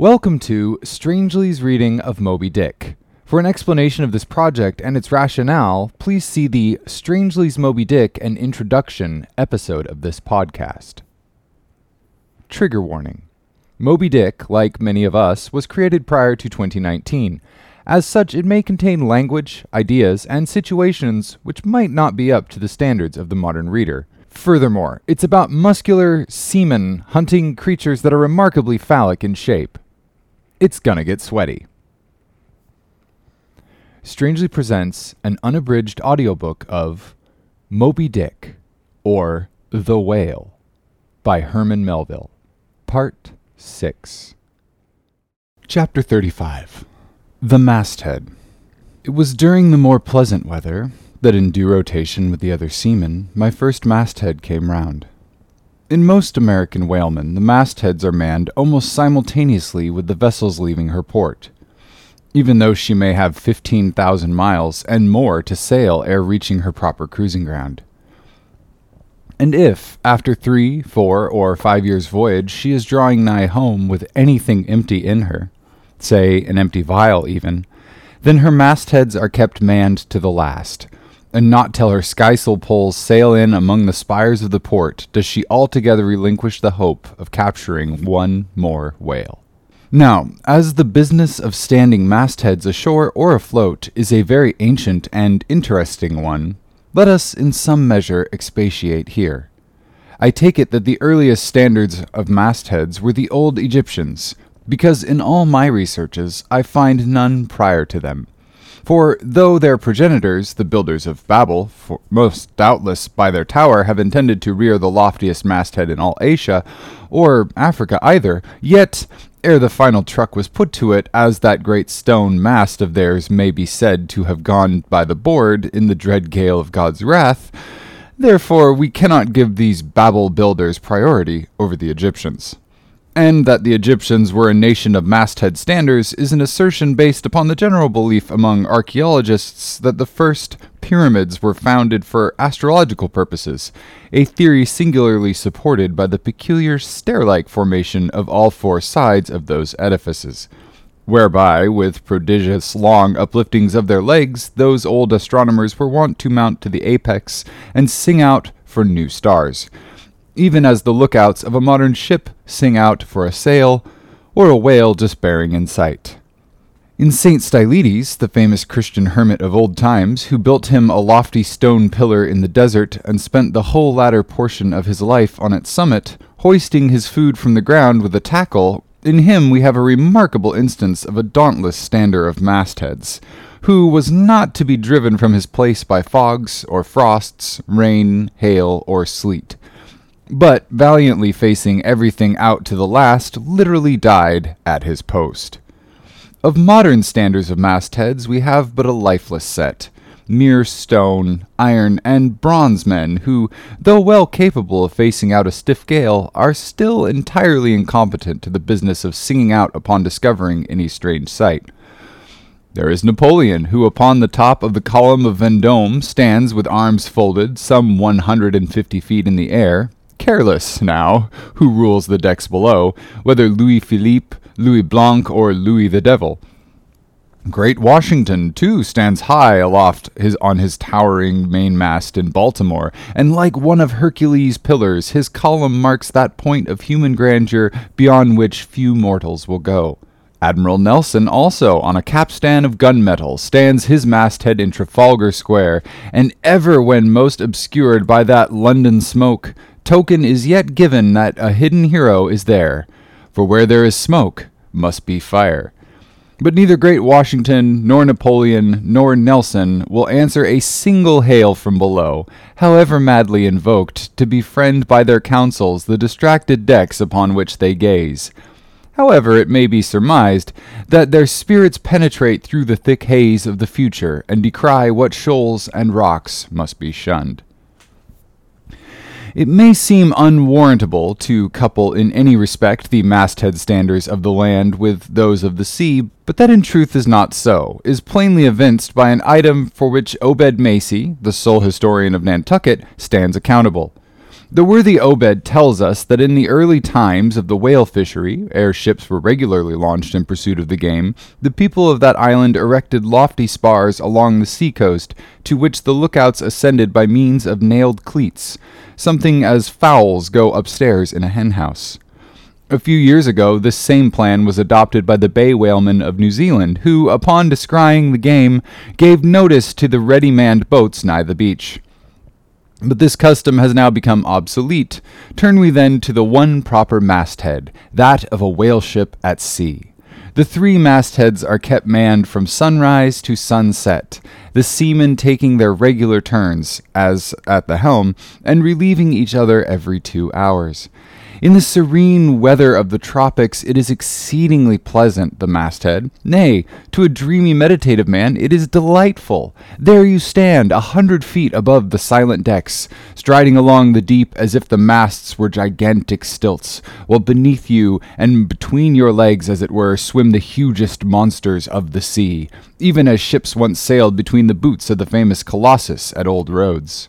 Welcome to Strangely's reading of Moby Dick. For an explanation of this project and its rationale, please see the Strangely's Moby Dick and Introduction episode of this podcast. Trigger warning Moby Dick, like many of us, was created prior to 2019. As such, it may contain language, ideas, and situations which might not be up to the standards of the modern reader. Furthermore, it's about muscular seamen hunting creatures that are remarkably phallic in shape. It's gonna get sweaty. Strangely presents an unabridged audiobook of Moby Dick, or The Whale, by Herman Melville. Part 6. Chapter 35 The Masthead. It was during the more pleasant weather that, in due rotation with the other seamen, my first masthead came round. In most American whalemen, the mastheads are manned almost simultaneously with the vessels leaving her port, even though she may have 15,000 miles and more to sail ere reaching her proper cruising ground. And if, after three, four, or five years' voyage, she is drawing nigh home with anything empty in her, say an empty vial even, then her mastheads are kept manned to the last, and not till her skysail poles sail in among the spires of the port does she altogether relinquish the hope of capturing one more whale. Now, as the business of standing mastheads ashore or afloat is a very ancient and interesting one, let us in some measure expatiate here. I take it that the earliest standards of mastheads were the old Egyptians, because in all my researches I find none prior to them. For though their progenitors, the builders of Babel, for most doubtless by their tower have intended to rear the loftiest masthead in all Asia, or Africa either, yet, ere the final truck was put to it, as that great stone mast of theirs may be said to have gone by the board in the dread gale of God's wrath, therefore we cannot give these Babel builders priority over the Egyptians and that the Egyptians were a nation of masthead standers is an assertion based upon the general belief among archaeologists that the first pyramids were founded for astrological purposes, a theory singularly supported by the peculiar stair like formation of all four sides of those edifices. Whereby, with prodigious long upliftings of their legs, those old astronomers were wont to mount to the apex and sing out for new stars even as the lookouts of a modern ship sing out for a sail or a whale bearing in sight. In St. Stylites, the famous Christian hermit of old times, who built him a lofty stone pillar in the desert and spent the whole latter portion of his life on its summit, hoisting his food from the ground with a tackle, in him we have a remarkable instance of a dauntless stander of mastheads, who was not to be driven from his place by fogs or frosts, rain, hail, or sleet but valiantly facing everything out to the last, literally died at his post. Of modern standards of mastheads, we have but a lifeless set mere stone, iron, and bronze men who, though well capable of facing out a stiff gale, are still entirely incompetent to the business of singing out upon discovering any strange sight. There is Napoleon, who upon the top of the column of Vendome stands with arms folded, some one hundred and fifty feet in the air, careless now who rules the decks below, whether Louis Philippe, Louis Blanc, or Louis the Devil. Great Washington, too, stands high aloft his, on his towering mainmast in Baltimore, and like one of Hercules' pillars, his column marks that point of human grandeur beyond which few mortals will go. Admiral Nelson also, on a capstan of gunmetal, stands his masthead in Trafalgar Square, and ever when most obscured by that London smoke, token is yet given that a hidden hero is there, for where there is smoke must be fire. But neither great Washington, nor Napoleon, nor Nelson will answer a single hail from below, however madly invoked, to befriend by their counsels the distracted decks upon which they gaze. However, it may be surmised that their spirits penetrate through the thick haze of the future and decry what shoals and rocks must be shunned. It may seem unwarrantable to couple in any respect the masthead standards of the land with those of the sea, but that in truth is not so, is plainly evinced by an item for which Obed Macy, the sole historian of Nantucket, stands accountable. The worthy Obed tells us that in the early times of the whale fishery, ere ships were regularly launched in pursuit of the game, the people of that island erected lofty spars along the sea coast, to which the lookouts ascended by means of nailed cleats, something as fowls go upstairs in a henhouse. A few years ago, this same plan was adopted by the bay whalemen of New Zealand, who, upon descrying the game, gave notice to the ready manned boats nigh the beach. But this custom has now become obsolete. Turn we then to the one proper masthead, that of a whale ship at sea. The three mastheads are kept manned from sunrise to sunset, the seamen taking their regular turns, as at the helm, and relieving each other every two hours. In the serene weather of the tropics, it is exceedingly pleasant, the masthead. Nay, to a dreamy meditative man, it is delightful. There you stand, a hundred feet above the silent decks, striding along the deep as if the masts were gigantic stilts, while beneath you, and between your legs, as it were, swim the hugest monsters of the sea, even as ships once sailed between the boots of the famous Colossus at Old Rhodes.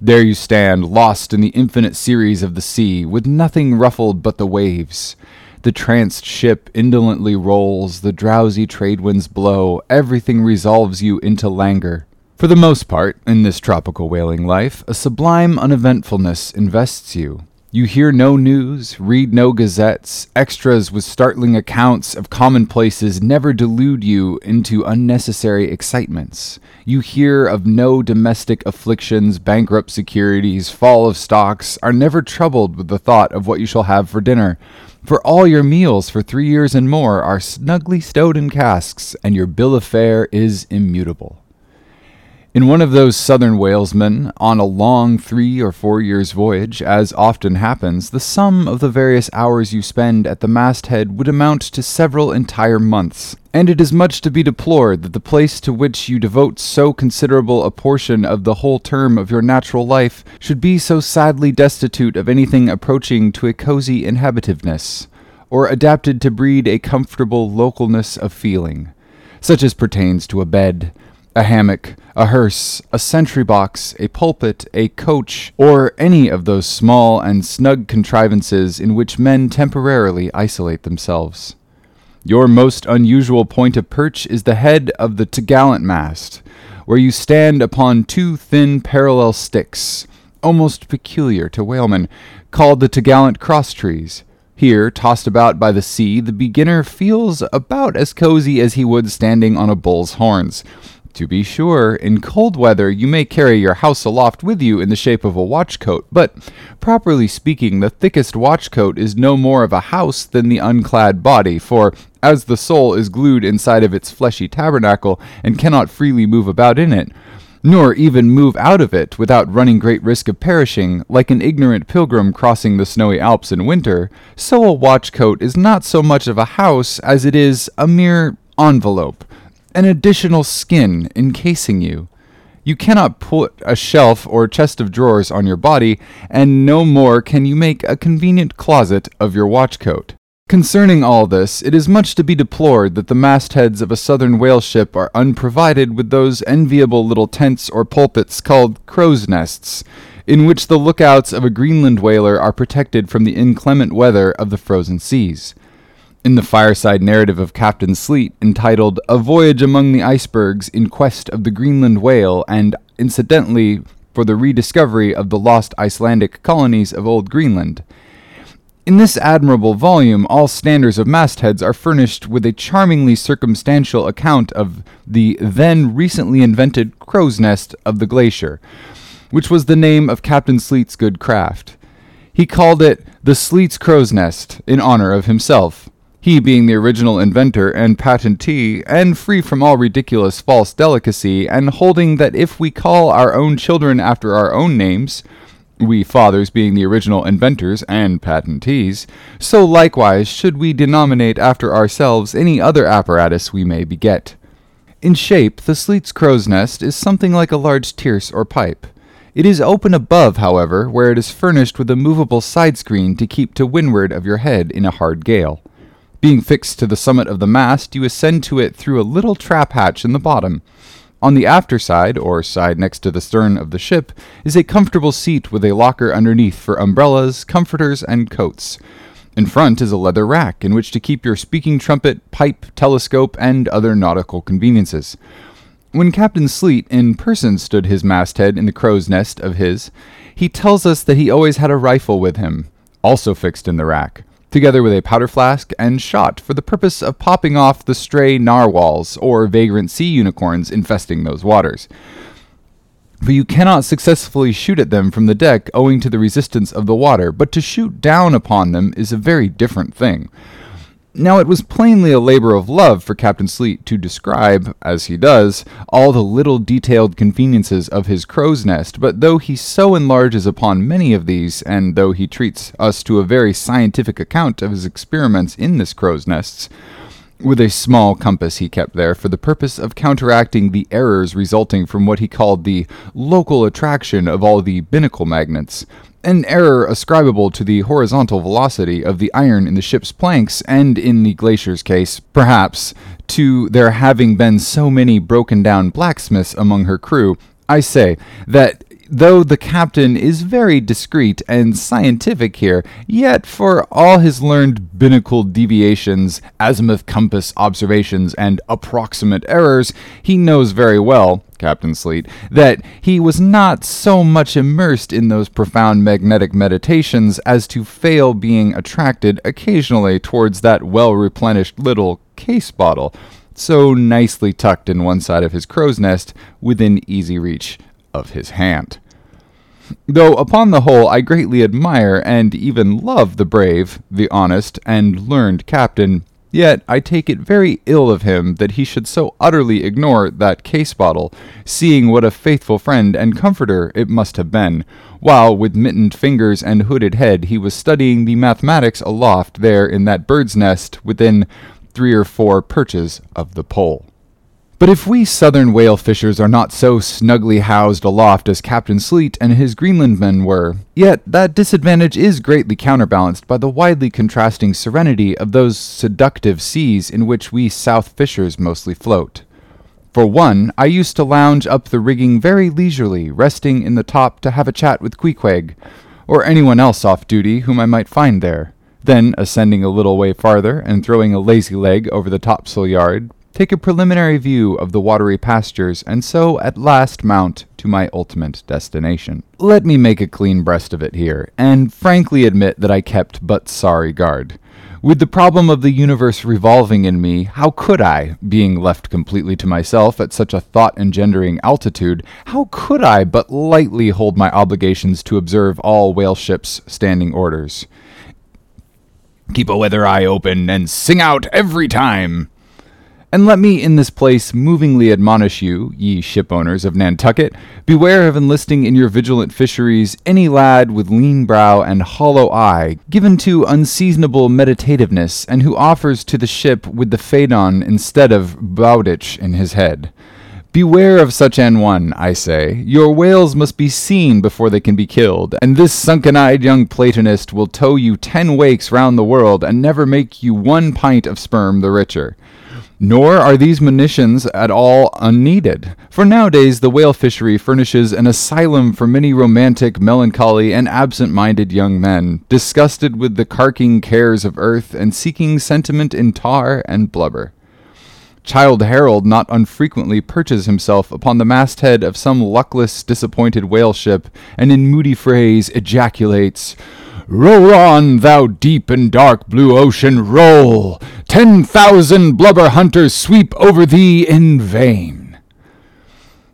There you stand, lost in the infinite series of the sea, with nothing ruffled but the waves. The tranced ship indolently rolls, the drowsy trade winds blow, everything resolves you into languor. For the most part, in this tropical whaling life, a sublime uneventfulness invests you. You hear no news, read no gazettes, extras with startling accounts of commonplaces never delude you into unnecessary excitements. You hear of no domestic afflictions, bankrupt securities, fall of stocks, are never troubled with the thought of what you shall have for dinner. For all your meals for three years and more are snugly stowed in casks, and your bill of fare is immutable. In one of those southern whalesmen, on a long three or four years' voyage, as often happens, the sum of the various hours you spend at the masthead would amount to several entire months, and it is much to be deplored that the place to which you devote so considerable a portion of the whole term of your natural life should be so sadly destitute of anything approaching to a cozy inhabitiveness, or adapted to breed a comfortable localness of feeling, such as pertains to a bed, a hammock, a hearse, a sentry box, a pulpit, a coach, or any of those small and snug contrivances in which men temporarily isolate themselves. Your most unusual point of perch is the head of the topgallant mast, where you stand upon two thin parallel sticks, almost peculiar to whalemen, called the topgallant crosstrees. Here, tossed about by the sea, the beginner feels about as cozy as he would standing on a bull's horns to be sure, in cold weather you may carry your house aloft with you in the shape of a watch coat, but, properly speaking, the thickest watch coat is no more of a house than the unclad body, for, as the soul is glued inside of its fleshy tabernacle and cannot freely move about in it, nor even move out of it without running great risk of perishing, like an ignorant pilgrim crossing the snowy Alps in winter, so a watch coat is not so much of a house as it is a mere envelope an additional skin encasing you. You cannot put a shelf or chest of drawers on your body, and no more can you make a convenient closet of your watch coat. Concerning all this, it is much to be deplored that the mastheads of a southern whale ship are unprovided with those enviable little tents or pulpits called crow's nests, in which the lookouts of a Greenland whaler are protected from the inclement weather of the frozen seas in the fireside narrative of Captain Sleet entitled A Voyage Among the Icebergs in Quest of the Greenland Whale, and incidentally for the rediscovery of the lost Icelandic colonies of Old Greenland. In this admirable volume, all standers of mastheads are furnished with a charmingly circumstantial account of the then recently invented crow's nest of the glacier, which was the name of Captain Sleet's good craft. He called it the Sleet's crow's nest in honor of himself he being the original inventor and patentee, and free from all ridiculous false delicacy, and holding that if we call our own children after our own names, we fathers being the original inventors and patentees, so likewise should we denominate after ourselves any other apparatus we may beget. In shape, the Sleet's crow's nest is something like a large tierce or pipe. It is open above, however, where it is furnished with a movable side screen to keep to windward of your head in a hard gale. Being fixed to the summit of the mast, you ascend to it through a little trap hatch in the bottom. On the after side, or side next to the stern of the ship, is a comfortable seat with a locker underneath for umbrellas, comforters, and coats. In front is a leather rack in which to keep your speaking trumpet, pipe, telescope, and other nautical conveniences. When Captain Sleet in person stood his masthead in the crow's nest of his, he tells us that he always had a rifle with him, also fixed in the rack, together with a powder flask and shot for the purpose of popping off the stray narwhals or vagrant sea unicorns infesting those waters. For you cannot successfully shoot at them from the deck owing to the resistance of the water, but to shoot down upon them is a very different thing. Now, it was plainly a labor of love for Captain Sleet to describe, as he does, all the little detailed conveniences of his crow's nest, but though he so enlarges upon many of these, and though he treats us to a very scientific account of his experiments in this crow's nests, with a small compass he kept there for the purpose of counteracting the errors resulting from what he called the local attraction of all the binnacle magnets, an error ascribable to the horizontal velocity of the iron in the ship's planks, and in the glacier's case, perhaps, to there having been so many broken down blacksmiths among her crew. I say that though the captain is very discreet and scientific here, yet for all his learned binnacle deviations, azimuth compass observations, and approximate errors, he knows very well, Captain Sleet, that he was not so much immersed in those profound magnetic meditations as to fail being attracted occasionally towards that well replenished little case bottle, so nicely tucked in one side of his crow's nest within easy reach of his hand. Though upon the whole I greatly admire and even love the brave, the honest, and learned captain, yet I take it very ill of him that he should so utterly ignore that case bottle, seeing what a faithful friend and comforter it must have been, while with mittened fingers and hooded head he was studying the mathematics aloft there in that bird's nest within three or four perches of the pole. But if we southern whale fishers are not so snugly housed aloft as Captain Sleet and his Greenland men were, yet that disadvantage is greatly counterbalanced by the widely contrasting serenity of those seductive seas in which we south fishers mostly float. For one, I used to lounge up the rigging very leisurely, resting in the top to have a chat with Queequeg, or anyone else off duty whom I might find there. Then, ascending a little way farther and throwing a lazy leg over the topsail yard, take a preliminary view of the watery pastures, and so at last mount to my ultimate destination. Let me make a clean breast of it here, and frankly admit that I kept but sorry guard. With the problem of the universe revolving in me, how could I, being left completely to myself at such a thought engendering altitude, how could I but lightly hold my obligations to observe all whale ships' standing orders? Keep a weather eye open and sing out every time, and let me in this place movingly admonish you, ye shipowners of Nantucket, beware of enlisting in your vigilant fisheries any lad with lean brow and hollow eye, given to unseasonable meditativeness, and who offers to the ship with the Phaedon instead of Bowditch in his head. Beware of such an one, I say. Your whales must be seen before they can be killed, and this sunken eyed young Platonist will tow you ten wakes round the world and never make you one pint of sperm the richer. Nor are these munitions at all unneeded, for nowadays the whale fishery furnishes an asylum for many romantic, melancholy, and absent minded young men, disgusted with the carking cares of earth and seeking sentiment in tar and blubber. Childe Harold not unfrequently perches himself upon the masthead of some luckless, disappointed whale ship, and in moody phrase ejaculates, Roll on, thou deep and dark blue ocean, roll! Ten thousand blubber hunters sweep over thee in vain.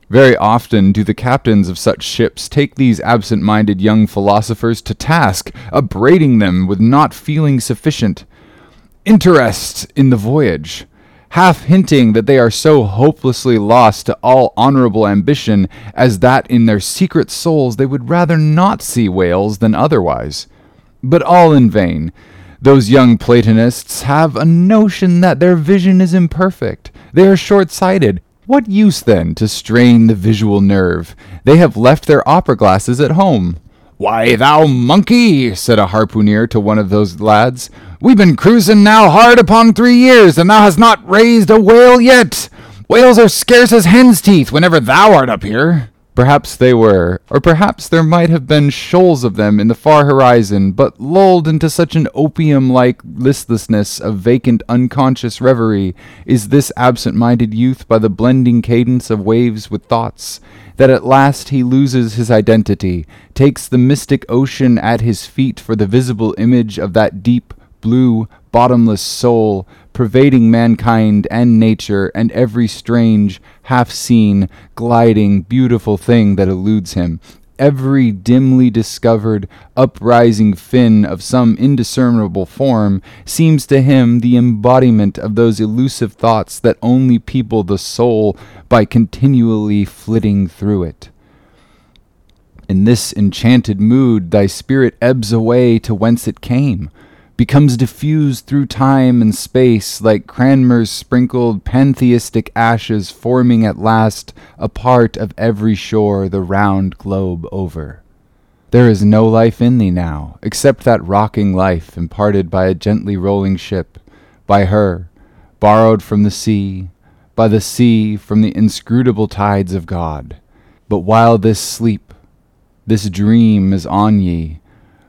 Very often do the captains of such ships take these absent minded young philosophers to task, upbraiding them with not feeling sufficient interest in the voyage, half hinting that they are so hopelessly lost to all honorable ambition as that in their secret souls they would rather not see whales than otherwise. But all in vain. Those young Platonists have a notion that their vision is imperfect. They are short sighted. What use, then, to strain the visual nerve? They have left their opera glasses at home. Why, thou monkey, said a harpooner to one of those lads, we've been cruising now hard upon three years, and thou hast not raised a whale yet. Whales are scarce as hen's teeth whenever thou art up here. Perhaps they were, or perhaps there might have been shoals of them in the far horizon, but lulled into such an opium like listlessness of vacant unconscious reverie is this absent minded youth by the blending cadence of waves with thoughts, that at last he loses his identity, takes the mystic ocean at his feet for the visible image of that deep, blue, bottomless soul, pervading mankind and nature and every strange, half seen, gliding, beautiful thing that eludes him, every dimly discovered, uprising fin of some indiscernible form seems to him the embodiment of those elusive thoughts that only people the soul by continually flitting through it. In this enchanted mood, thy spirit ebbs away to whence it came becomes diffused through time and space like Cranmer's sprinkled pantheistic ashes forming at last a part of every shore the round globe over. There is no life in thee now, except that rocking life imparted by a gently rolling ship, by her, borrowed from the sea, by the sea from the inscrutable tides of God. But while this sleep, this dream is on ye,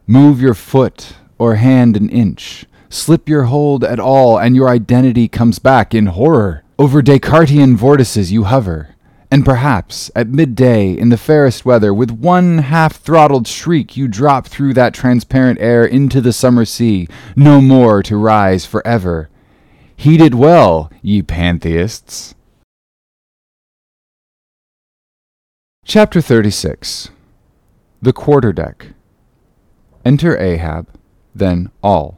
move your foot or hand an inch. Slip your hold at all, and your identity comes back in horror. Over Descartian vortices you hover, and perhaps at midday in the fairest weather, with one half throttled shriek, you drop through that transparent air into the summer sea, no more to rise forever. Heed it well, ye pantheists. Chapter 36 The Quarterdeck Enter Ahab then all.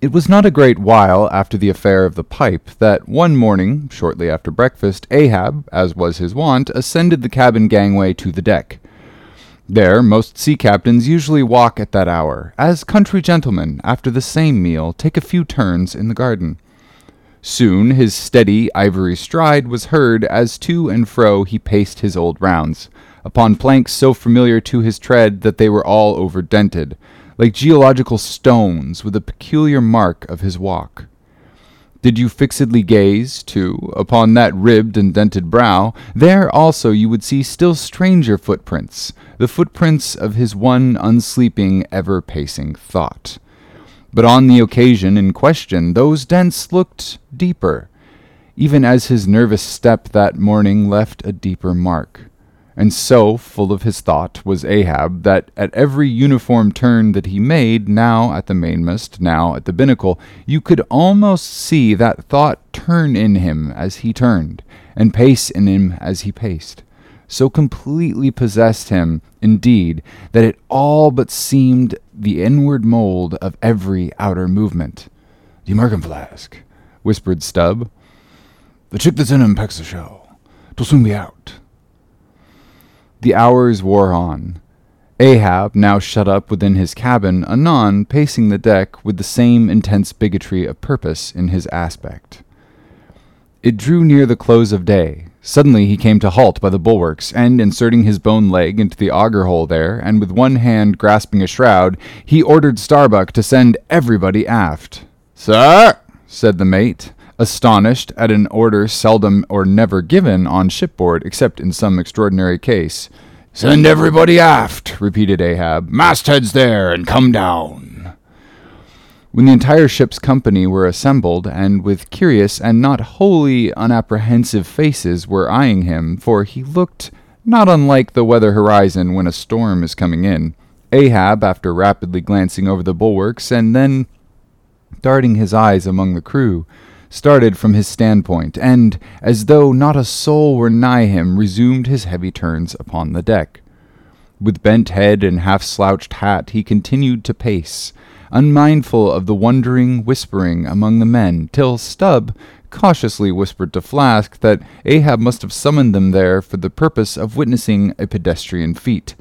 It was not a great while after the affair of the pipe that one morning, shortly after breakfast, Ahab, as was his wont, ascended the cabin gangway to the deck. There, most sea captains usually walk at that hour, as country gentlemen, after the same meal, take a few turns in the garden. Soon his steady ivory stride was heard as to and fro he paced his old rounds, upon planks so familiar to his tread that they were all overdented, like geological stones with a peculiar mark of his walk. Did you fixedly gaze, too, upon that ribbed and dented brow, there also you would see still stranger footprints, the footprints of his one unsleeping, ever pacing thought. But on the occasion in question, those dents looked deeper, even as his nervous step that morning left a deeper mark. And so full of his thought was Ahab that at every uniform turn that he made, now at the mainmast, now at the binnacle, you could almost see that thought turn in him as he turned, and pace in him as he paced. So completely possessed him, indeed, that it all but seemed the inward mold of every outer movement. The American flask, whispered Stubb. The chick that's in him pecks the. Twill soon be out. The hours wore on. Ahab, now shut up within his cabin, anon pacing the deck with the same intense bigotry of purpose in his aspect. It drew near the close of day. Suddenly he came to halt by the bulwarks, and inserting his bone leg into the auger hole there, and with one hand grasping a shroud, he ordered Starbuck to send everybody aft. Sir, said the mate, astonished at an order seldom or never given on shipboard except in some extraordinary case. Send everybody aft, repeated Ahab. Mastheads there, and come down. When the entire ship's company were assembled, and with curious and not wholly unapprehensive faces were eyeing him, for he looked not unlike the weather horizon when a storm is coming in, Ahab, after rapidly glancing over the bulwarks and then darting his eyes among the crew, started from his standpoint, and, as though not a soul were nigh him, resumed his heavy turns upon the deck. With bent head and half slouched hat, he continued to pace, unmindful of the wondering whispering among the men, till Stubb cautiously whispered to Flask that Ahab must have summoned them there for the purpose of witnessing a pedestrian feat,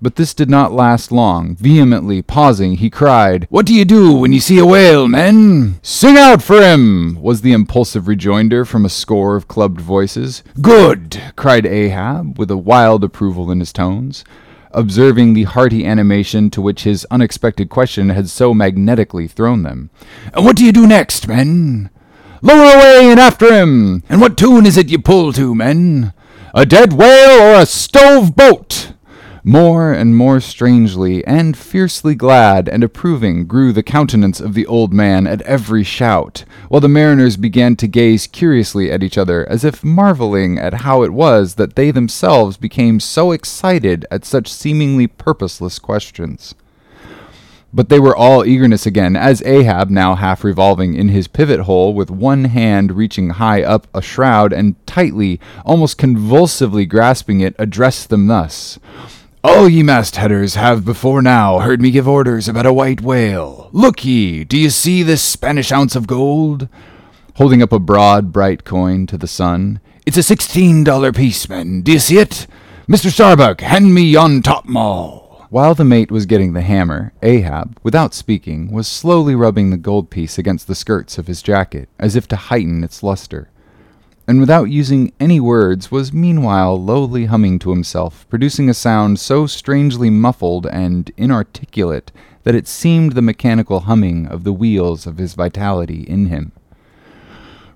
but this did not last long. Vehemently pausing, he cried, What do you do when you see a whale, men? Sing out for him, was the impulsive rejoinder from a score of clubbed voices. Good, cried Ahab, with a wild approval in his tones, observing the hearty animation to which his unexpected question had so magnetically thrown them. And what do you do next, men? Lower away and after him! And what tune is it you pull to, men? A dead whale or a stove boat? More and more strangely and fiercely glad and approving grew the countenance of the old man at every shout, while the mariners began to gaze curiously at each other, as if marveling at how it was that they themselves became so excited at such seemingly purposeless questions. But they were all eagerness again, as Ahab, now half revolving in his pivot hole, with one hand reaching high up a shroud and tightly, almost convulsively grasping it, addressed them thus. All ye mastheaders have before now heard me give orders about a white whale. Look ye, do ye see this Spanish ounce of gold? Holding up a broad, bright coin to the sun. It's a sixteen dollar piece, men. Do ye see it? Mr. Starbuck, hand me yon topmaul. While the mate was getting the hammer, Ahab, without speaking, was slowly rubbing the gold piece against the skirts of his jacket, as if to heighten its luster, and without using any words was meanwhile lowly humming to himself, producing a sound so strangely muffled and inarticulate that it seemed the mechanical humming of the wheels of his vitality in him.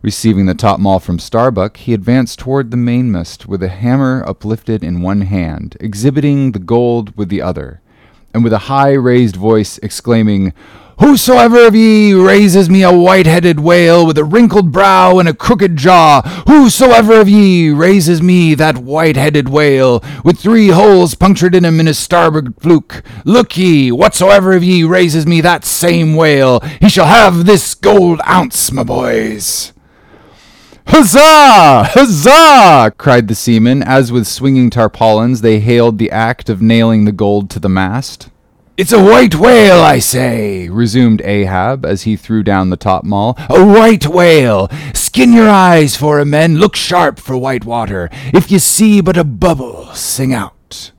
Receiving the topmaul from Starbuck, he advanced toward the mainmast with a hammer uplifted in one hand, exhibiting the gold with the other, and with a high raised voice exclaiming, Whosoever of ye raises me a white headed whale with a wrinkled brow and a crooked jaw, whosoever of ye raises me that white headed whale with three holes punctured in him in his starboard fluke, look ye, whatsoever of ye raises me that same whale, he shall have this gold ounce, my boys. Huzzah! Huzzah! cried the seamen, as with swinging tarpaulins they hailed the act of nailing the gold to the mast. It's a white whale, I say, resumed Ahab as he threw down the topmaul. A white whale! Skin your eyes for a men, look sharp for white water. If you see but a bubble, sing out.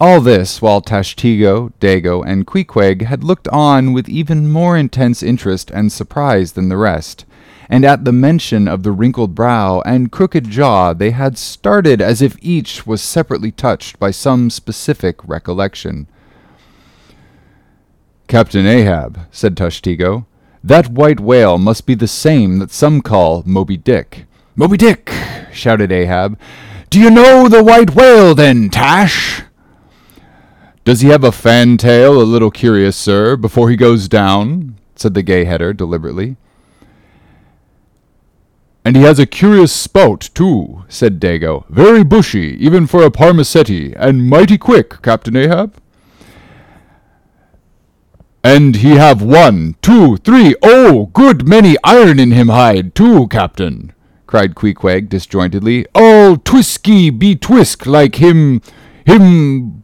All this while Tashtego, Daggoo, and Queequeg had looked on with even more intense interest and surprise than the rest and at the mention of the wrinkled brow and crooked jaw they had started as if each was separately touched by some specific recollection. Captain Ahab, said Tashtego, that white whale must be the same that some call Moby Dick. Moby Dick, shouted Ahab. Do you know the white whale then, Tash? Does he have a fantail, a little curious, sir, before he goes down? said the Gay-Header deliberately. And he has a curious spout, too, said Daggoo. Very bushy, even for a parmacetty, and mighty quick, Captain Ahab. And he have one, two, three, oh, good many iron in him hide, too, Captain, cried Queequeg disjointedly. All twisky be twisk like him, him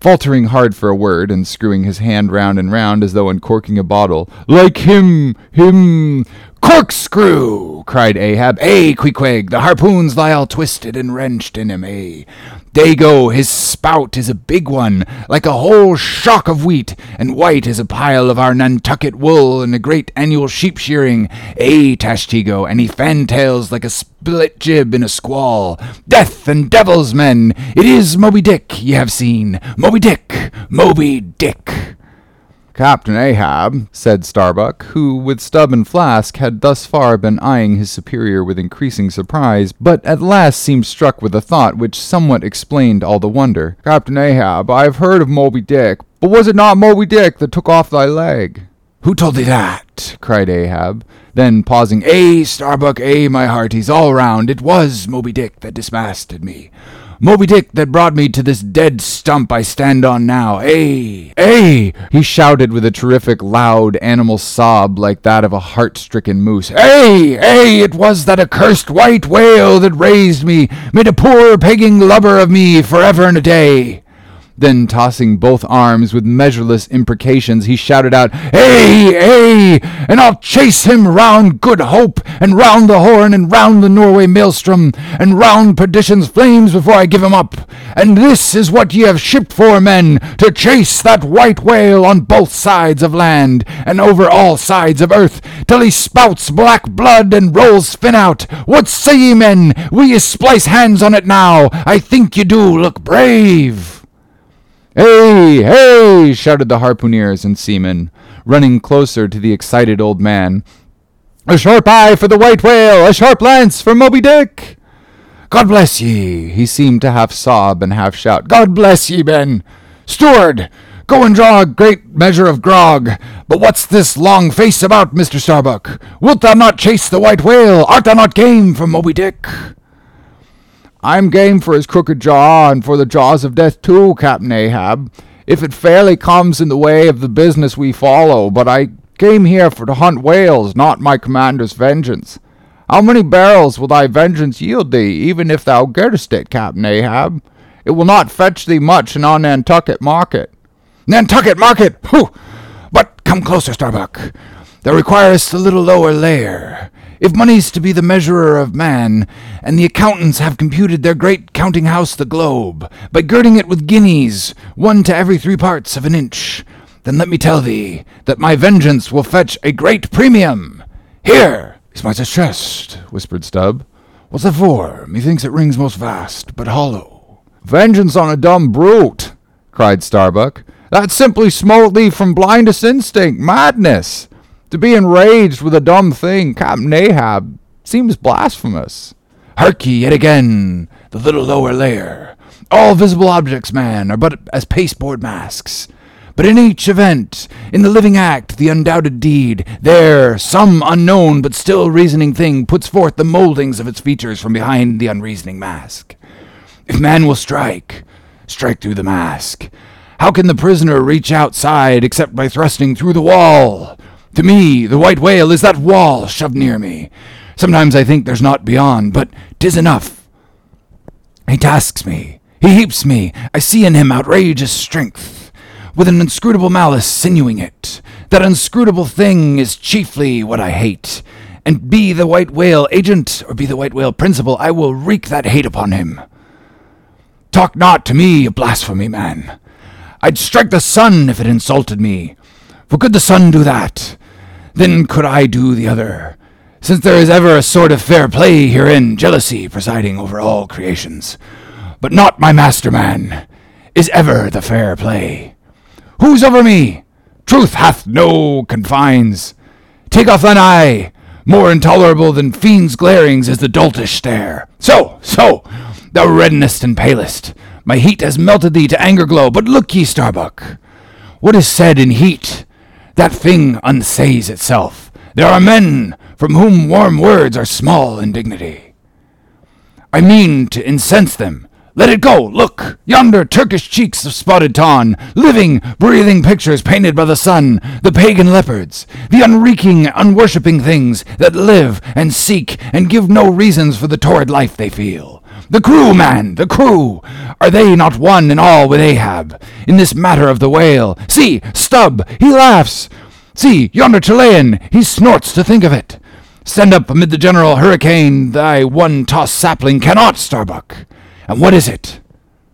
faltering hard for a word and screwing his hand round and round as though uncorking a bottle. Like him, him, Corkscrew! cried Ahab. Eh, Queequeg, the harpoons lie all twisted and wrenched in him, eh? Daggoo, his spout is a big one, like a whole shock of wheat, and white as a pile of our Nantucket wool in a great annual sheep shearing. Eh, Tashtego, and he fantails like a split jib in a squall. Death and devils, men! It is Moby Dick ye have seen. Moby Dick! Moby Dick! Captain Ahab, said Starbuck, who, with Stubb and Flask, had thus far been eyeing his superior with increasing surprise, but at last seemed struck with a thought which somewhat explained all the wonder. Captain Ahab, I have heard of Moby Dick, but was it not Moby Dick that took off thy leg? Who told thee that? cried Ahab. Then pausing, Eh, Starbuck, eh, my hearties, all round, it was Moby Dick that dismasted me. Moby Dick that brought me to this dead stump I stand on now. Eh, eh, he shouted with a terrific, loud animal sob like that of a heart stricken moose. Eh, eh, it was that accursed white whale that raised me, made a poor pegging lubber of me forever and a day. Then, tossing both arms with measureless imprecations, he shouted out, Ay, ay, and I'll chase him round Good Hope, and round the Horn, and round the Norway Maelstrom, and round perdition's flames before I give him up. And this is what ye have shipped for, men, to chase that white whale on both sides of land, and over all sides of earth, till he spouts black blood and rolls fin out. What say ye, men? Will ye splice hands on it now? I think ye do look brave. Hey, hey! shouted the harpooneers and seamen, running closer to the excited old man. A sharp eye for the white whale, a sharp lance for Moby Dick. God bless ye, he seemed to half sob and half shout. God bless ye, Ben. Steward, go and draw a great measure of grog. But what's this long face about, Mr. Starbuck? Wilt thou not chase the white whale? Art thou not game for Moby Dick? I'm game for his crooked jaw and for the jaws of death too, Captain Ahab, if it fairly comes in the way of the business we follow, but I came here for to hunt whales, not my commander's vengeance. How many barrels will thy vengeance yield thee, even if thou gettest it, Captain Ahab? It will not fetch thee much in our Nantucket market. Nantucket market! Whew! But come closer, Starbuck. Thou requirest a little lower layer. If money's to be the measurer of man, and the accountants have computed their great counting house the globe, by girding it with guineas, one to every three parts of an inch, then let me tell thee that my vengeance will fetch a great premium. Here is my chest, whispered Stubb. What's that for? Methinks it rings most vast, but hollow. Vengeance on a dumb brute, cried Starbuck. That simply smote thee from blindest instinct, madness. To be enraged with a dumb thing, Captain Ahab, seems blasphemous. Hark ye yet again, the little lower layer. All visible objects, man, are but as pasteboard masks. But in each event, in the living act, the undoubted deed, there some unknown but still reasoning thing puts forth the moldings of its features from behind the unreasoning mask. If man will strike, strike through the mask. How can the prisoner reach outside except by thrusting through the wall? To me, the white whale is that wall shoved near me. Sometimes I think there's naught beyond, but 'tis enough. He tasks me. He heaps me. I see in him outrageous strength with an inscrutable malice sinewing it. That inscrutable thing is chiefly what I hate. And be the white whale agent, or be the white whale principal, I will wreak that hate upon him. Talk not to me of blasphemy, man. I'd strike the sun if it insulted me. For could the sun do that, then could I do the other. Since there is ever a sort of fair play herein, jealousy presiding over all creations. But not my master man is ever the fair play. Who's over me? Truth hath no confines. Take off thine eye. More intolerable than fiends' glarings is the doltish stare. So, so, thou reddenest and palest. My heat has melted thee to anger glow. But look ye, Starbuck. What is said in heat? That thing unsays itself. There are men from whom warm words are small in dignity. I mean to incense them, let it go! Look! Yonder Turkish cheeks of spotted tawn, living, breathing pictures painted by the sun, the pagan leopards, the unreeking, unworshipping things that live and seek and give no reasons for the torrid life they feel. The crew, man, the crew! Are they not one and all with Ahab in this matter of the whale? See, Stubb, he laughs! See, yonder Chilean, he snorts to think of it! Stand up amid the general hurricane, thy one tossed sapling cannot, Starbuck! And what is it?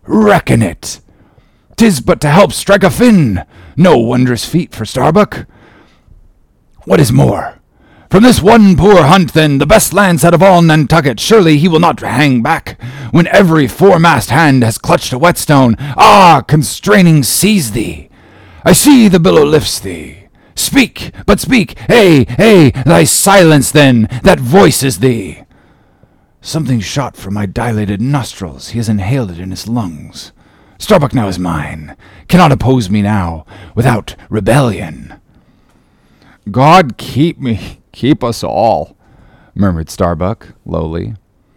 Reckon it. Tis but to help strike a fin. No wondrous feat for Starbuck. What is more? From this one poor hunt, then, the best lance out of all Nantucket, surely he will not hang back, when every foremast hand has clutched a whetstone. Ah, constraining seize thee! I see the billow lifts thee. Speak, but speak, hey, hey, thy silence then, that voices thee. Something shot from my dilated nostrils. He has inhaled it in his lungs. Starbuck now is mine. Cannot oppose me now without rebellion. God keep me, keep us all, murmured Starbuck, lowly.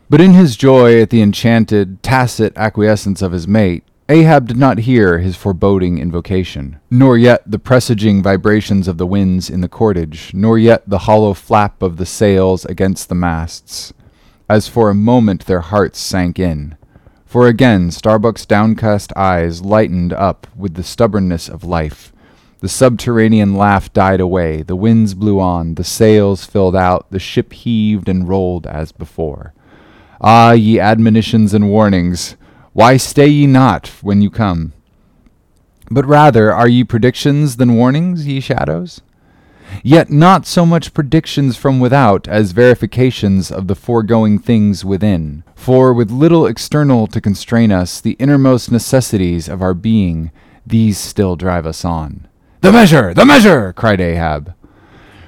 But in his joy at the enchanted, tacit acquiescence of his mate, Ahab did not hear his foreboding invocation, nor yet the presaging vibrations of the winds in the cordage, nor yet the hollow flap of the sails against the masts as for a moment their hearts sank in. For again Starbuck's downcast eyes lightened up with the stubbornness of life. The subterranean laugh died away, the winds blew on, the sails filled out, the ship heaved and rolled as before. Ah, ye admonitions and warnings, why stay ye not when you come? But rather are ye predictions than warnings, ye shadows? yet not so much predictions from without as verifications of the foregoing things within. For with little external to constrain us, the innermost necessities of our being, these still drive us on. The measure! The measure! cried Ahab.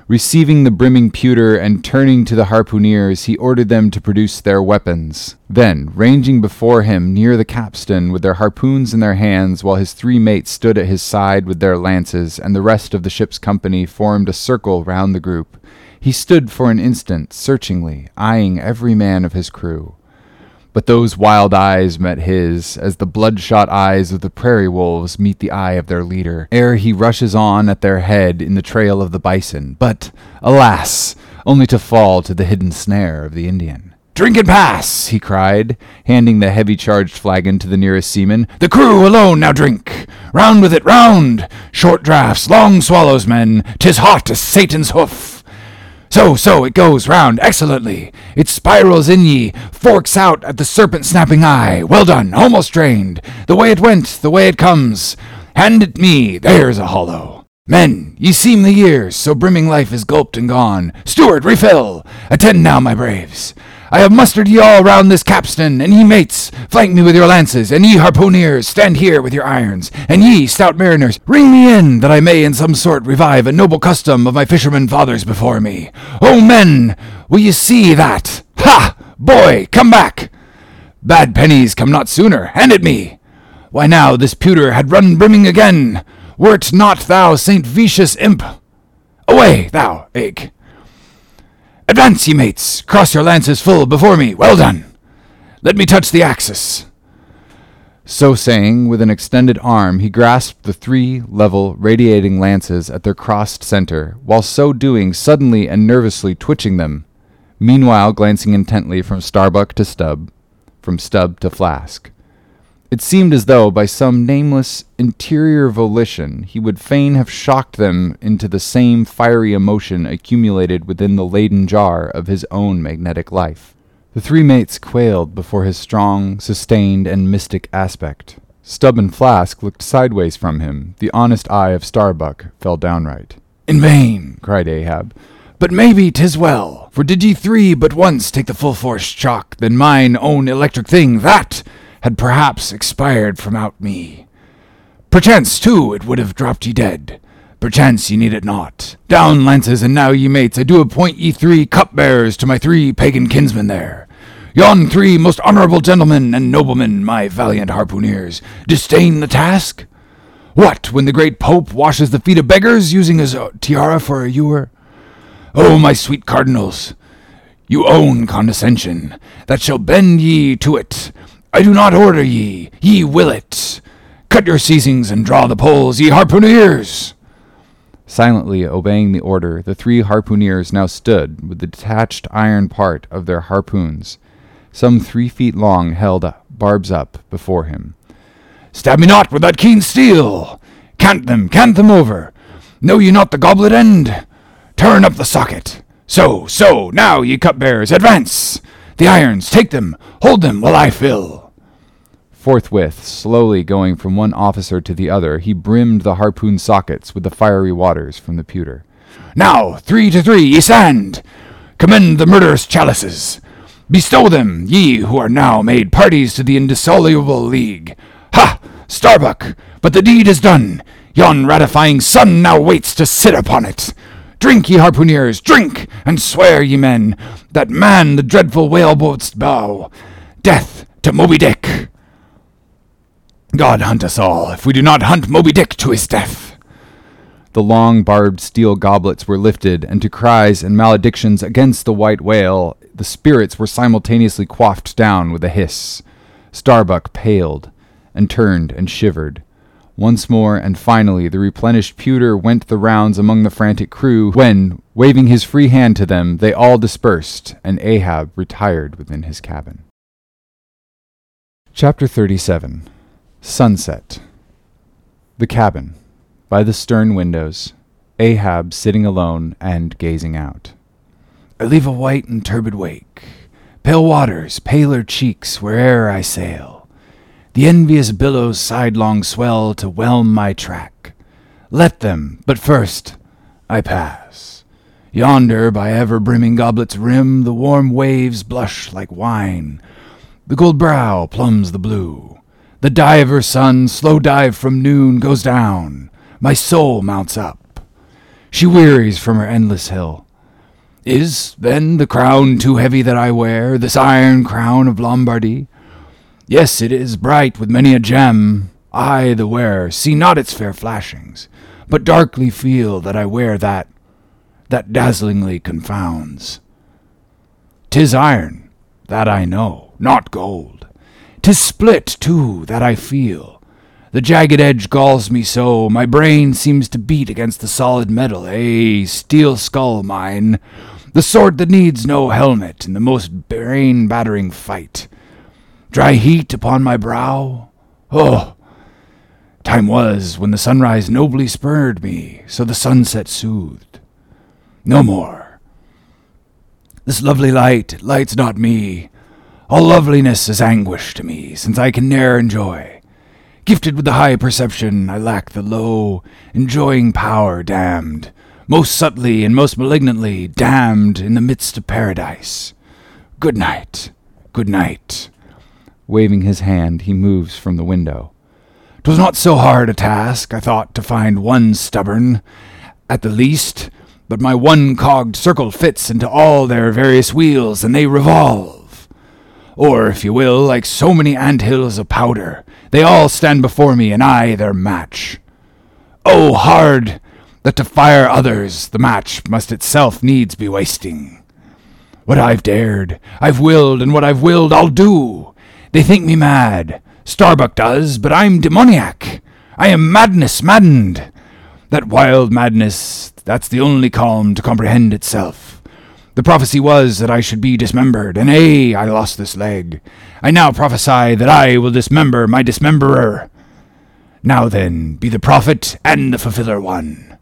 Receiving the brimming pewter and turning to the harpooneers, he ordered them to produce their weapons. Then, ranging before him near the capstan with their harpoons in their hands, while his three mates stood at his side with their lances, and the rest of the ship's company formed a circle round the group, he stood for an instant, searchingly, eyeing every man of his crew. But those wild eyes met his, as the bloodshot eyes of the prairie wolves meet the eye of their leader, ere he rushes on at their head in the trail of the bison, but, alas, only to fall to the hidden snare of the Indian. Drink and pass, he cried, handing the heavy charged flagon to the nearest seaman. The crew alone now drink. Round with it, round! Short draughts, long swallows, men. Tis hot as Satan's hoof. So, so, it goes round excellently. It spirals in ye, forks out at the serpent snapping eye. Well done, almost drained. The way it went, the way it comes. Hand it me, there's a hollow. Men, ye seem the years, so brimming life is gulped and gone. Steward, refill! Attend now, my braves. I have mustered ye all round this capstan, and ye mates, flank me with your lances, and ye harpooneers, stand here with your irons, and ye stout mariners, ring me in, that I may in some sort revive a noble custom of my fishermen fathers before me. O men, will ye see that? Ha! Boy, come back! Bad pennies come not sooner, hand it me! Why now this pewter had run brimming again, wert not thou Saint Vitus imp? Away, thou, egg! Advance, ye mates! Cross your lances full before me! Well done! Let me touch the axis! So saying, with an extended arm, he grasped the three level, radiating lances at their crossed center, while so doing suddenly and nervously twitching them, meanwhile glancing intently from Starbuck to Stubb, from Stubb to Flask. It seemed as though, by some nameless interior volition, he would fain have shocked them into the same fiery emotion accumulated within the Leyden jar of his own magnetic life. The three mates quailed before his strong, sustained, and mystic aspect. Stubb and Flask looked sideways from him. The honest eye of Starbuck fell downright. In vain, cried Ahab. But maybe 'tis well, for did ye three but once take the full force shock, then mine own electric thing, that had perhaps expired from out me. Perchance, too, it would have dropped ye dead. Perchance ye need it not. Down lances, and now, ye mates, I do appoint ye three cupbearers to my three pagan kinsmen there. Yon three most honourable gentlemen and noblemen, my valiant harpooneers, disdain the task? What, when the great Pope washes the feet of beggars, using his uh, tiara for a ewer? Oh, my sweet cardinals, you own condescension, that shall bend ye to it, I do not order ye, ye will it. Cut your seizings and draw the poles, ye harpooneers! Silently obeying the order, the three harpooneers now stood with the detached iron part of their harpoons, some three feet long, held up, barbs up before him. Stab me not with that keen steel! Cant them, cant them over! Know ye not the goblet end? Turn up the socket! So, so, now, ye cupbearers, advance! The irons, take them, hold them while I fill. Forthwith, slowly going from one officer to the other, he brimmed the harpoon sockets with the fiery waters from the pewter. Now, three to three, ye stand! Commend the murderous chalices! Bestow them, ye who are now made parties to the indissoluble league! Ha! Starbuck! But the deed is done! Yon ratifying sun now waits to sit upon it! Drink, ye harpooneers, drink, and swear, ye men, that man the dreadful whaleboat's bow. Death to Moby Dick! God hunt us all, if we do not hunt Moby Dick to his death. The long barbed steel goblets were lifted, and to cries and maledictions against the white whale, the spirits were simultaneously quaffed down with a hiss. Starbuck paled, and turned and shivered. Once more, and finally, the replenished pewter went the rounds among the frantic crew, when, waving his free hand to them, they all dispersed, and Ahab retired within his cabin. Chapter 37 Sunset. The cabin. By the stern windows. Ahab sitting alone and gazing out. I leave a white and turbid wake, pale waters, paler cheeks where'er I sail. The envious billows sidelong swell to whelm my track. Let them, but first I pass. Yonder, by ever brimming goblet's rim, the warm waves blush like wine. The gold brow plumbs the blue. The diver sun, slow dive from noon, goes down. My soul mounts up. she wearies from her endless hill. Is, then, the crown too heavy that I wear, this iron crown of Lombardy? Yes, it is bright with many a gem. I, the wearer, see not its fair flashings, but darkly feel that I wear that, that dazzlingly confounds. 'Tis iron, that I know, not gold. 'Tis split, too, that I feel. The jagged edge galls me so, my brain seems to beat against the solid metal. A steel skull mine, the sort that needs no helmet in the most brain battering fight. Dry heat upon my brow? Oh! Time was when the sunrise nobly spurred me, so the sunset soothed. No more. This lovely light lights not me. All loveliness is anguish to me, since I can ne'er enjoy. Gifted with the high perception, I lack the low, enjoying power damned, most subtly and most malignantly damned in the midst of paradise. Good night, good night. Waving his hand, he moves from the window. 'Twas not so hard a task, I thought, to find one stubborn, at the least, but my one cogged circle fits into all their various wheels, and they revolve. Or, if you will, like so many ant hills of powder, they all stand before me, and I their match. Oh, hard that to fire others the match must itself needs be wasting. What I've dared, I've willed, and what I've willed, I'll do. They think me mad. Starbuck does, but I'm demoniac. I am madness maddened. That wild madness, that's the only calm to comprehend itself. The prophecy was that I should be dismembered, and ay, I lost this leg. I now prophesy that I will dismember my dismemberer. Now then, be the prophet and the fulfiller one.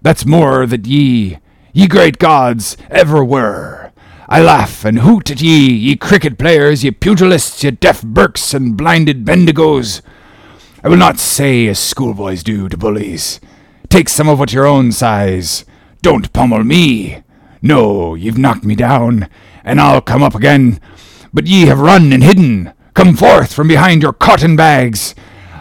That's more that ye, ye great gods, ever were. I laugh and hoot at ye, ye cricket players, ye pugilists, ye deaf Burkes and blinded Bendigos. I will not say as schoolboys do to bullies. Take some of what your own size. Don't pummel me. No, ye've knocked me down, and I'll come up again. But ye have run and hidden. Come forth from behind your cotton bags.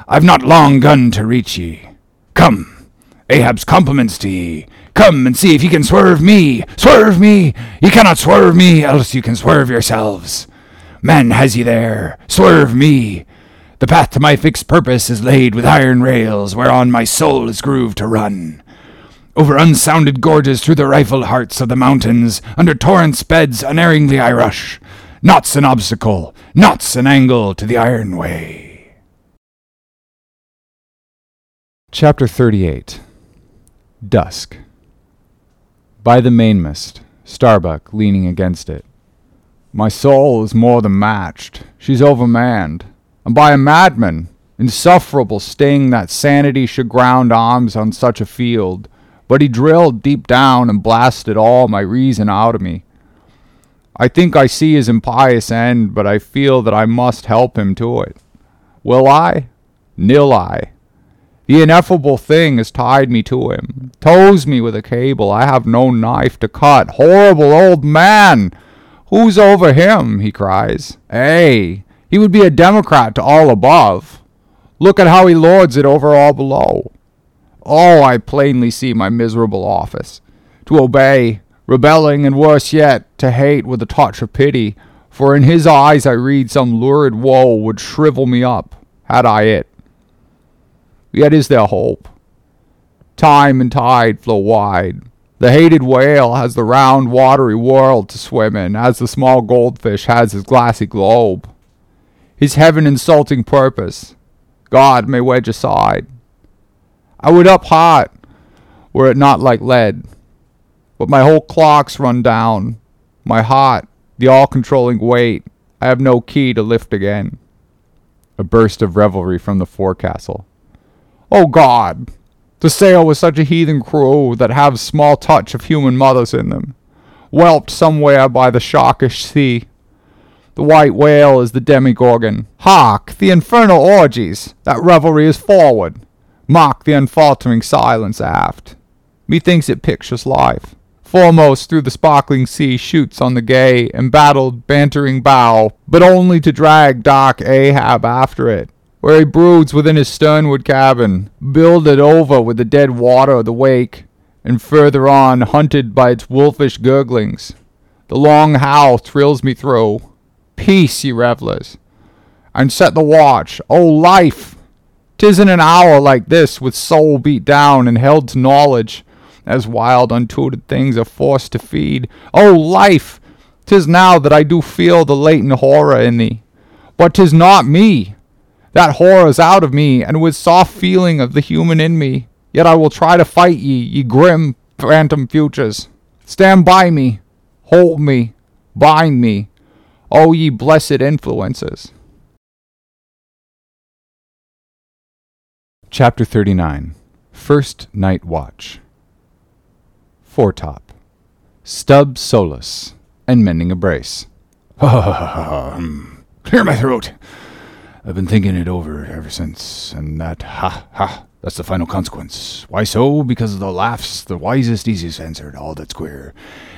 I've not long gun to reach ye. Come, Ahab's compliments to ye. Come and see if ye can swerve me. Swerve me! Ye cannot swerve me, else you can swerve yourselves. Man has ye there. Swerve me. The path to my fixed purpose is laid with iron rails, whereon my soul is grooved to run. Over unsounded gorges through the rifled hearts of the mountains, under torrents' beds unerringly I rush. Naught's an obstacle, knots an angle to the iron way. Chapter 38 Dusk. By the mainmast, Starbuck leaning against it. My soul is more than matched. She's overmanned. And by a madman, insufferable sting that sanity should ground arms on such a field. But he drilled deep down and blasted all my reason out of me. I think I see his impious end, but I feel that I must help him to it. Will I? Nil I. The ineffable thing has tied me to him, tows me with a cable. I have no knife to cut. Horrible old man! Who's over him? he cries. Ay, he would be a Democrat to all above. Look at how he lords it over all below. Oh, I plainly see my miserable office. To obey, rebelling, and worse yet, to hate with a touch of pity, for in his eyes I read some lurid woe would shrivel me up, had I it. Yet is there hope. Time and tide flow wide. The hated whale has the round, watery world to swim in, as the small goldfish has his glassy globe. His heaven insulting purpose, God may wedge aside. I would up hot, were it not like lead. But my whole clock's run down. My heart, the all controlling weight, I have no key to lift again. A burst of revelry from the forecastle. Oh God! To sail with such a heathen crew that have small touch of human mothers in them, whelped somewhere by the sharkish sea. The white whale is the demigorgon. Hark! The infernal orgies! That revelry is forward. Mark the unfaltering silence aft. Methinks it pictures life. Foremost through the sparkling sea shoots on the gay, embattled, bantering bow, but only to drag dark Ahab after it, where he broods within his sternward cabin, builded over with the dead water of the wake, and further on, hunted by its wolfish gurglings. The long howl thrills me through. Peace, ye revellers, and set the watch, O life! Tis in an hour like this, with soul beat down and held to knowledge, as wild untutored things are forced to feed. O life! Tis now that I do feel the latent horror in thee. But tis not me. That horror's out of me, and with soft feeling of the human in me. Yet I will try to fight ye, ye grim phantom futures. Stand by me, hold me, bind me, O ye blessed influences. Chapter 39 First Night Watch Foretop Stubb Solus and mending a brace. Ha. Um, clear my throat. I've been thinking it over ever since, and that ha ha, that's the final consequence. Why so? Because the laugh's the wisest, easiest answer to all that's queer.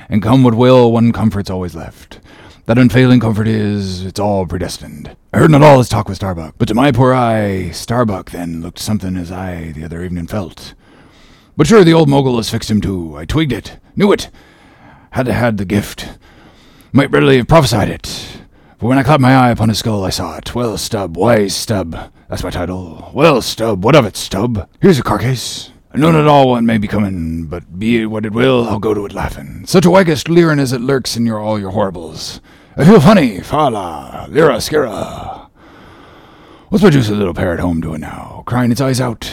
And come what will, one comfort's always left. That unfailing comfort is, it's all predestined. I heard not all his talk with Starbuck, but to my poor eye, Starbuck then looked something as I the other evening felt. But sure, the old mogul has fixed him too. I twigged it, knew it, had had the gift. Might readily have prophesied it. For when I clapped my eye upon his skull, I saw it. Well, Stubb, wise Stubb. That's my title. Well, Stubb, what of it, Stubb? Here's a carcase. I know not all what may be coming, but be it what it will, I'll go to it laughing. Such a waggish leering as it lurks in your all your horribles. I feel funny. Fala, lira, skira. What's my juicy little parrot home doing now? Crying its eyes out.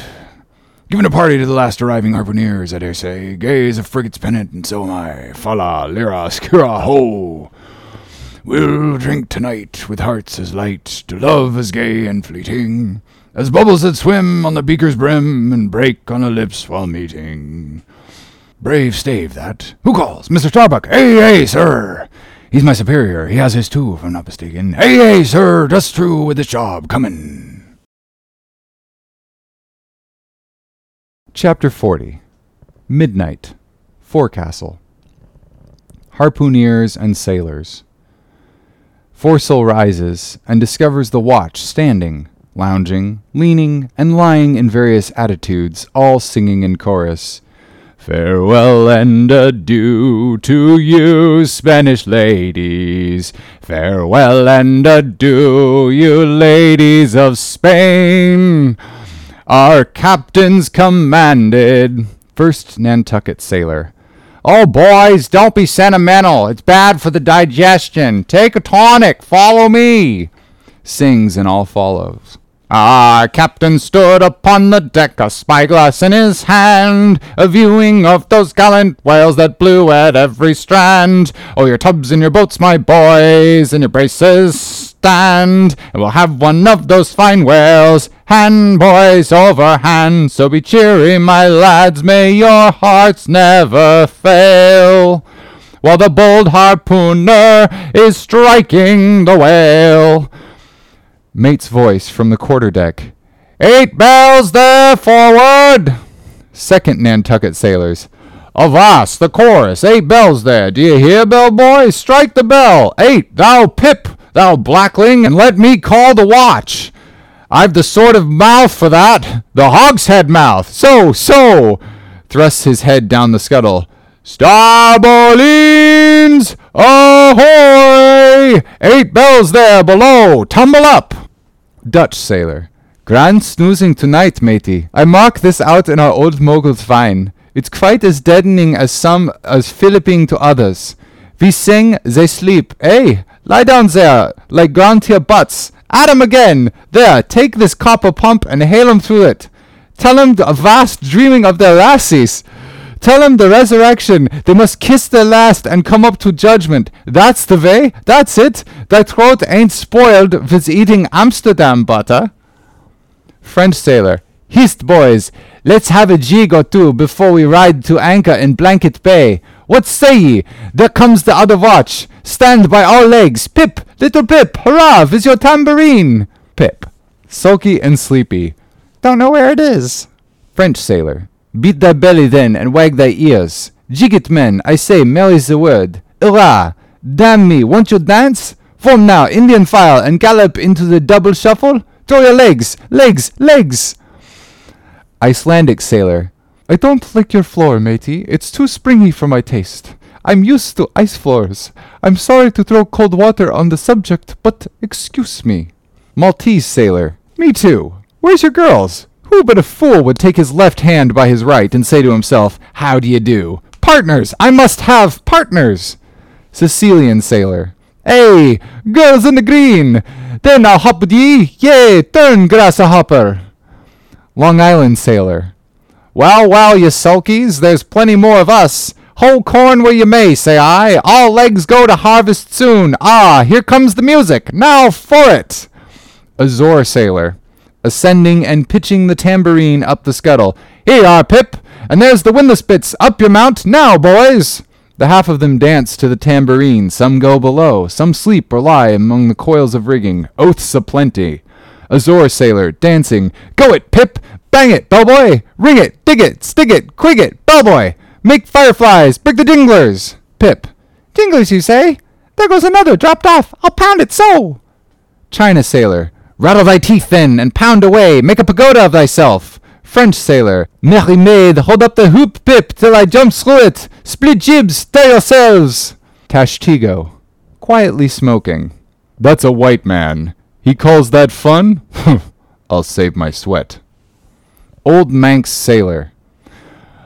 Giving a party to the last arriving harpooneers, I dare say. Gay as a frigate's pennant, and so am I. Fala, lira, skira, ho! We'll drink tonight with hearts as light to love as gay and fleeting as bubbles that swim on the beaker's brim and break on the lips while meeting. Brave stave, that. Who calls? Mr. Starbuck. Hey, hey, sir. He's my superior. He has his too, if I'm not mistaken. Hey, hey, sir. Just through with this job. Comin'. Chapter 40 Midnight Forecastle Harpooneers and Sailors Foresail rises and discovers the watch standing, lounging, leaning, and lying in various attitudes, all singing in chorus. Farewell and adieu to you, Spanish ladies. Farewell and adieu, you ladies of Spain. Our captains commanded. First Nantucket sailor. Oh, boys, don't be sentimental. It's bad for the digestion. Take a tonic. Follow me. Sings and all follows. Our captain stood upon the deck, a spyglass in his hand, a viewing of those gallant whales that blew at every strand. Oh, your tubs and your boats, my boys, and your braces stand, and we'll have one of those fine whales, hand, boys, over hand. So be cheery, my lads, may your hearts never fail. While the bold harpooner is striking the whale. Mate's voice from the quarterdeck. Eight bells there forward! Second Nantucket sailors. Avast, the chorus, eight bells there. Do you hear, bell boy? Strike the bell. Eight, thou pip, thou blackling, and let me call the watch. I've the sort of mouth for that, the hogshead mouth. So, so. Thrusts his head down the scuttle. Starbolines! Ahoy! Eight bells there below. Tumble up. Dutch sailor. Grand snoozing tonight, matey. I mark this out in our old mogul's vine. It's quite as deadening as some as filliping to others. We sing, they sleep. Hey, lie down there, like your butts. At 'em again. There, take this copper pump and hail 'em through it. Tell 'em the vast dreaming of their lassies. Tell 'em the resurrection. They must kiss their last and come up to judgment. That's the way. That's it. Thy throat ain't spoiled with eating Amsterdam butter. French sailor. Hist, boys. Let's have a jig or two before we ride to anchor in Blanket Bay. What say ye? There comes the other watch. Stand by all legs. Pip, little Pip, hurrah, with your tambourine. Pip. Sulky and sleepy. Don't know where it is. French sailor. Beat thy belly then, and wag thy ears. Jig it, men, I say, merry's the word. Hurrah! Damn me, won't you dance? Form now, Indian file, and gallop into the double shuffle. Throw your legs, legs, legs! Icelandic sailor. I don't like your floor, matey. It's too springy for my taste. I'm used to ice floors. I'm sorry to throw cold water on the subject, but excuse me. Maltese sailor. Me too. Where's your girls? Who but a fool would take his left hand by his right and say to himself, How do you do? Partners! I must have partners! Sicilian sailor. Hey, girls in the green! Then I'll hop with ye! Yea, turn, grasshopper! Long Island sailor. Well, well, you sulkies, there's plenty more of us. Hold corn where you may, say I. All legs go to harvest soon. Ah, here comes the music. Now for it! Azore sailor, ascending and pitching the tambourine up the scuttle. Here are, Pip, and there's the windlass bits. Up your mount, now, boys! The half of them dance to the tambourine. Some go below. Some sleep or lie among the coils of rigging. Oaths aplenty. Azore sailor, dancing. Go it, Pip! Bang it, bellboy! Ring it, dig it, stick it, quig it, bellboy! Make fireflies! Break the dinglers! Pip. Dinglers, you say? There goes another, dropped off. I'll pound it so! China sailor. Rattle thy teeth then, and pound away. Make a pagoda of thyself. French sailor. Merry maid, hold up the hoop, Pip, till I jump through it. Split jibs, stir yourselves. Tashtego. Quietly smoking. That's a white man. He calls that fun? I'll save my sweat. Old Manx sailor.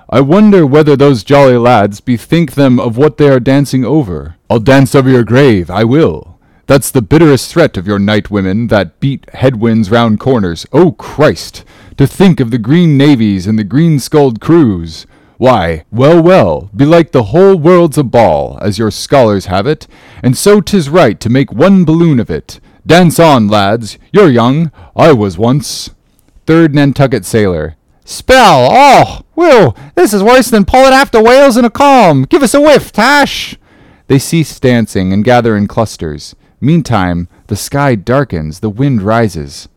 I wonder whether those jolly lads bethink them of what they are dancing over. I'll dance over your grave, I will. That's the bitterest threat of your night women that beat headwinds round corners. Oh Christ! To think of the green navies and the green skulled crews! Why, well, well, belike the whole world's a ball, as your scholars have it, and so 'tis right to make one balloon of it. Dance on, lads, you're young, I was once. Third Nantucket sailor. Spell! Oh! Will! This is worse than pulling after whales in a calm! Give us a whiff, Tash! They cease dancing and gather in clusters. Meantime, the sky darkens, the wind rises.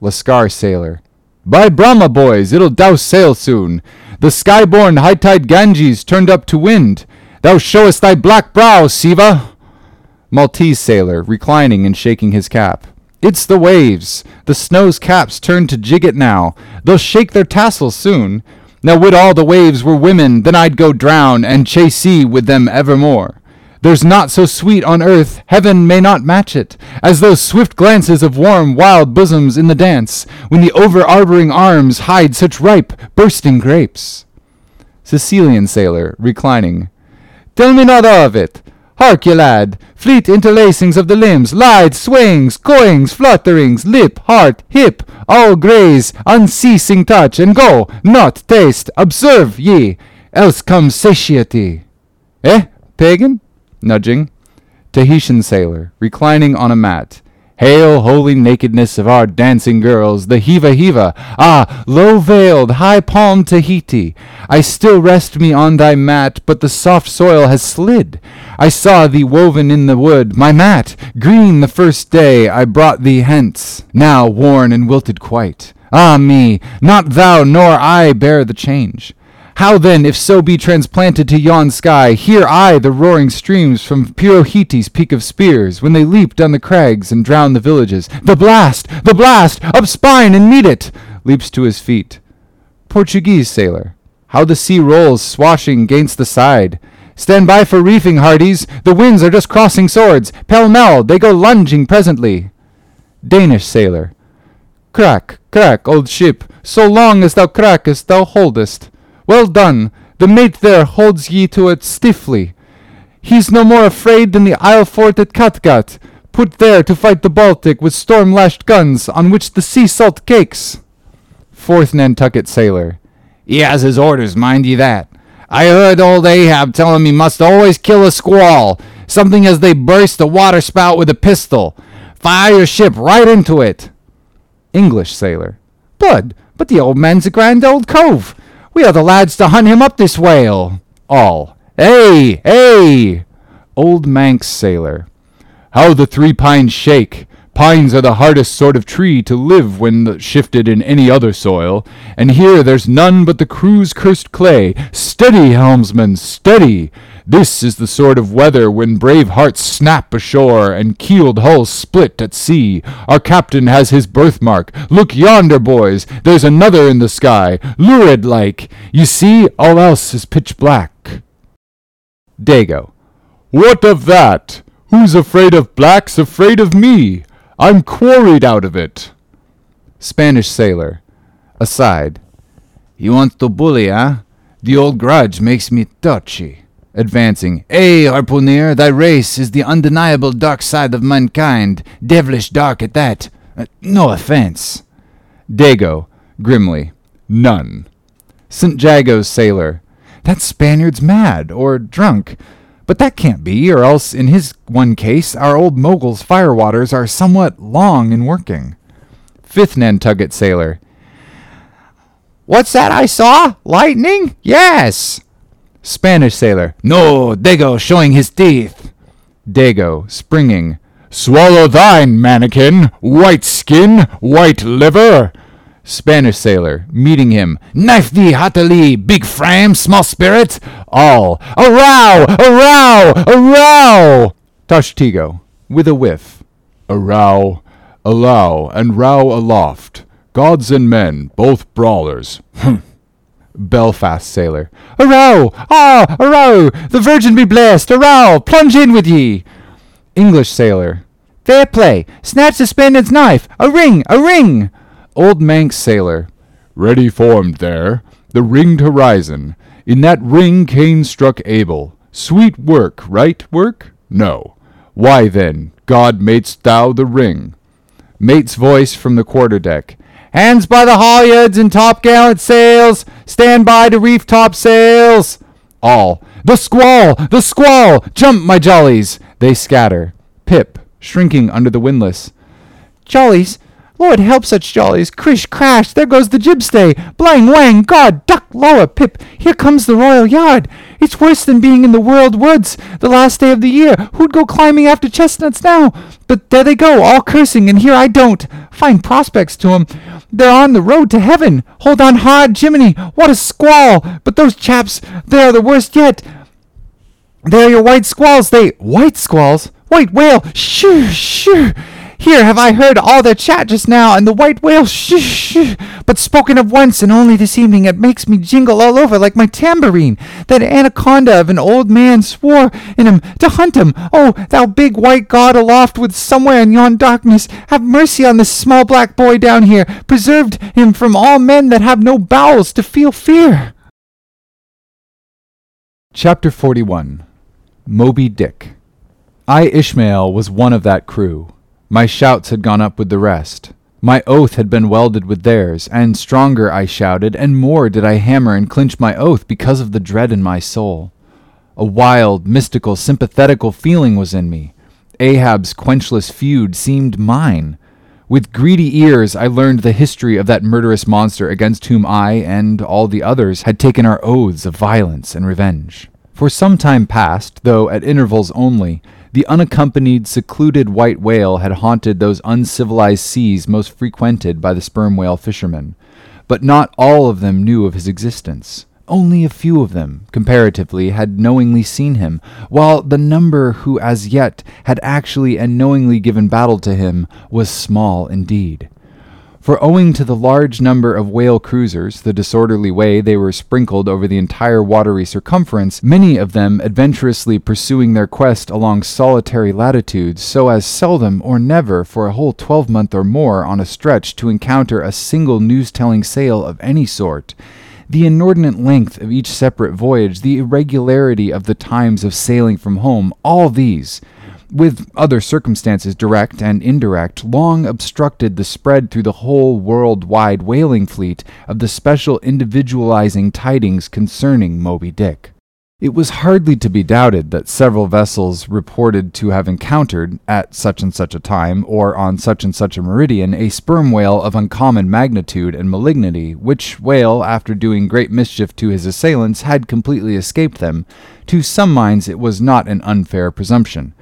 Lascar sailor. By Brahma, boys, it'll douse sail soon. The sky-born high-tide Ganges turned up to wind. Thou showest thy black brow, Siva! Maltese sailor, reclining and shaking his cap. It's the waves. The snow's caps turn to jigget now. They'll shake their tassels soon. Now would all the waves were women, then I'd go drown and chase sea with them evermore. There's naught so sweet on earth, heaven may not match it, as those swift glances of warm, wild bosoms in the dance, when the over-arboring arms hide such ripe, bursting grapes. Sicilian sailor, reclining. Tell me not of it. Hark ye, lad, fleet interlacings of the limbs, lithe swayings, coyings, flutterings, lip, heart, hip, all graze, unceasing touch, and go, not taste, observe ye, else comes satiety. Eh, pagan? Nudging. Tahitian sailor, reclining on a mat. Hail, holy nakedness of our dancing girls, the Heeva Heeva! Ah, low veiled, high palmed Tahiti! I still rest me on thy mat, but the soft soil has slid. I saw thee woven in the wood, my mat, green the first day I brought thee hence, now worn and wilted quite. Ah me, not thou nor I bear the change. How then, if so be transplanted to yon sky, hear I the roaring streams from Pirohitee's peak of spears, when they leap down the crags and drown the villages? The blast! The blast! Up spine and meet it! Leaps to his feet. Portuguese sailor. How the sea rolls, swashing gainst the side. Stand by for reefing, hearties! The winds are just crossing swords! Pell mell, they go lunging presently. Danish sailor. Crack, crack, old ship, so long as thou crackest thou holdest. Well done! The mate there holds ye to it stiffly. He's no more afraid than the isle fort at Kattegat, put there to fight the Baltic with storm-lashed guns on which the sea salt cakes. Fourth Nantucket sailor. He has his orders, mind ye that. I heard old Ahab tell him he must always kill a squall, something as they burst a waterspout with a pistol. Fire your ship right into it. English sailor. Bud, but the old man's a grand old cove. We are the lads to hunt him up this whale. All. Hey, hey! Old Manx sailor. How the three pines shake! Pines are the hardest sort of tree to live when shifted in any other soil, and here there's none but the crew's cursed clay. Steady, helmsman, steady! This is the sort of weather when brave hearts snap ashore and keeled hulls split at sea. Our captain has his birthmark. Look yonder, boys, there's another in the sky, lurid like. You see, all else is pitch black. Daggoo. What of that? Who's afraid of black's afraid of me. I'm quarried out of it. Spanish sailor. Aside. You want to bully, eh? The old grudge makes me touchy. Advancing. Hey, harpooner, thy race is the undeniable dark side of mankind. Devilish dark at that. Uh, no offense. Daggoo. Grimly. None. St. Jago's sailor. That Spaniard's mad, or drunk. But that can't be, or else in his one case our old mogul's firewaters are somewhat long in working. Fifth Nantucket sailor. What's that I saw? Lightning? Yes. Spanish sailor. No, Daggoo showing his teeth. Daggoo, springing. Swallow thine, mannikin! White skin, white liver! Spanish sailor, meeting him. Knife thee big frame, small spirit! All. A row! A row! A row! Tashtego, with a whiff. A row, allow, and row aloft. Gods and men, both brawlers. Humph. Belfast sailor. A row! Ah, a row! The Virgin be blessed! A row! Plunge in with ye! English sailor. Fair play! Snatch the Spaniard's knife! A ring! A ring! Old Manx sailor. Ready formed there, the ringed horizon. In that ring Cain struck Abel. Sweet work, right work? No. Why then, God madest thou the ring? Mate's voice from the quarterdeck. Hands by the halyards and topgallant sails! Stand by to reef topsails! All. The squall! The squall! Jump, my jollies! They scatter. Pip, shrinking under the windlass. Jollies! Lord help such jollies! Crish crash! There goes the jibstay! Blang wang! God! Duck lower! Pip! Here comes the royal yard! It's worse than being in the world woods the last day of the year. Who'd go climbing after chestnuts now? But there they go, all cursing, and here I don't. Fine prospects to 'em. They're on the road to heaven. Hold on hard, Jiminy! What a squall! But those chaps, they're the worst yet. They're your white squalls. They white squalls. White whale. Shoo shoo. Here have I heard all their chat just now, and the white whale, shh, shh, but spoken of once and only this evening, it makes me jingle all over like my tambourine. That anaconda of an old man swore in him to hunt him. Oh, thou big white god aloft with somewhere in yon darkness, have mercy on this small black boy down here, preserved him from all men that have no bowels to feel fear. Chapter 41 Moby Dick. I, Ishmael, was one of that crew. My shouts had gone up with the rest. My oath had been welded with theirs, and stronger I shouted, and more did I hammer and clinch my oath because of the dread in my soul. A wild, mystical, sympathetical feeling was in me. Ahab's quenchless feud seemed mine. With greedy ears I learned the history of that murderous monster against whom I and all the others had taken our oaths of violence and revenge. For some time past, though at intervals only, the unaccompanied, secluded white whale had haunted those uncivilized seas most frequented by the sperm whale fishermen. But not all of them knew of his existence. Only a few of them, comparatively, had knowingly seen him, while the number who as yet had actually and knowingly given battle to him was small indeed. For owing to the large number of whale cruisers, the disorderly way they were sprinkled over the entire watery circumference, many of them adventurously pursuing their quest along solitary latitudes, so as seldom or never for a whole twelvemonth or more on a stretch to encounter a single news-telling sail of any sort, the inordinate length of each separate voyage, the irregularity of the times of sailing from home, all these, with other circumstances, direct and indirect, long obstructed the spread through the whole world wide whaling fleet of the special individualizing tidings concerning Moby Dick. It was hardly to be doubted that several vessels reported to have encountered, at such and such a time, or on such and such a meridian, a sperm whale of uncommon magnitude and malignity, which whale, after doing great mischief to his assailants, had completely escaped them. To some minds it was not an unfair presumption.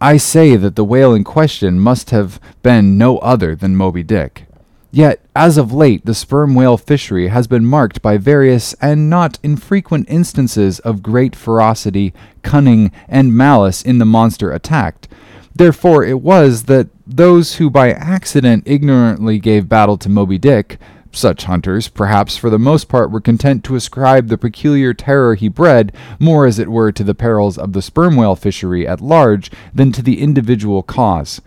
I say that the whale in question must have been no other than Moby Dick. Yet, as of late, the sperm whale fishery has been marked by various and not infrequent instances of great ferocity, cunning, and malice in the monster attacked. Therefore, it was that those who by accident ignorantly gave battle to Moby Dick, such hunters, perhaps for the most part, were content to ascribe the peculiar terror he bred more, as it were, to the perils of the sperm whale fishery at large than to the individual cause.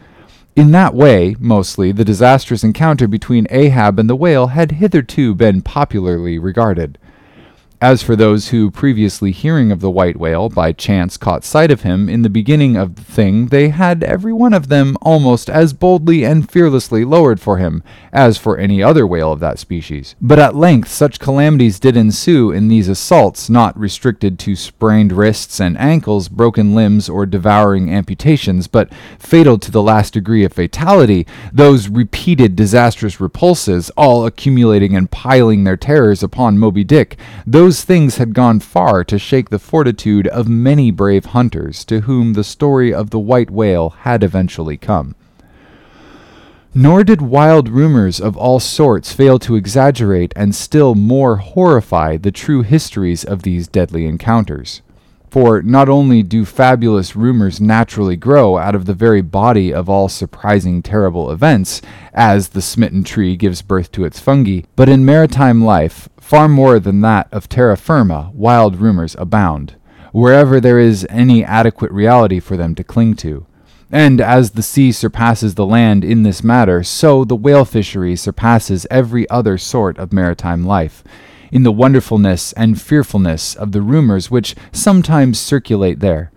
In that way, mostly, the disastrous encounter between Ahab and the whale had hitherto been popularly regarded. As for those who, previously hearing of the white whale, by chance caught sight of him in the beginning of the thing, they had every one of them almost as boldly and fearlessly lowered for him as for any other whale of that species. But at length such calamities did ensue in these assaults, not restricted to sprained wrists and ankles, broken limbs, or devouring amputations, but fatal to the last degree of fatality, those repeated disastrous repulses, all accumulating and piling their terrors upon Moby Dick, those those things had gone far to shake the fortitude of many brave hunters to whom the story of the white whale had eventually come. Nor did wild rumors of all sorts fail to exaggerate and still more horrify the true histories of these deadly encounters. For not only do fabulous rumors naturally grow out of the very body of all surprising, terrible events, as the smitten tree gives birth to its fungi, but in maritime life, far more than that of terra firma, wild rumors abound, wherever there is any adequate reality for them to cling to. And as the sea surpasses the land in this matter, so the whale fishery surpasses every other sort of maritime life in the wonderfulness and fearfulness of the rumors which sometimes circulate there.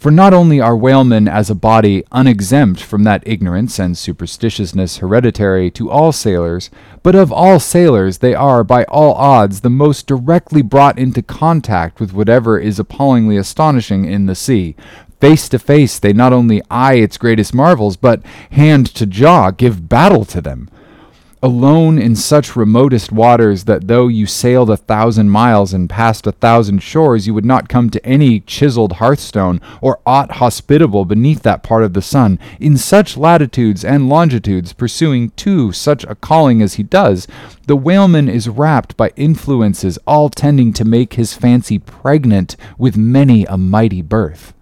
For not only are whalemen as a body unexempt from that ignorance and superstitiousness hereditary to all sailors, but of all sailors they are by all odds the most directly brought into contact with whatever is appallingly astonishing in the sea. Face to face they not only eye its greatest marvels, but hand to jaw give battle to them alone in such remotest waters that though you sailed a thousand miles and passed a thousand shores, you would not come to any chiseled hearthstone or aught hospitable beneath that part of the sun. In such latitudes and longitudes, pursuing too such a calling as he does, the whaleman is wrapped by influences all tending to make his fancy pregnant with many a mighty birth.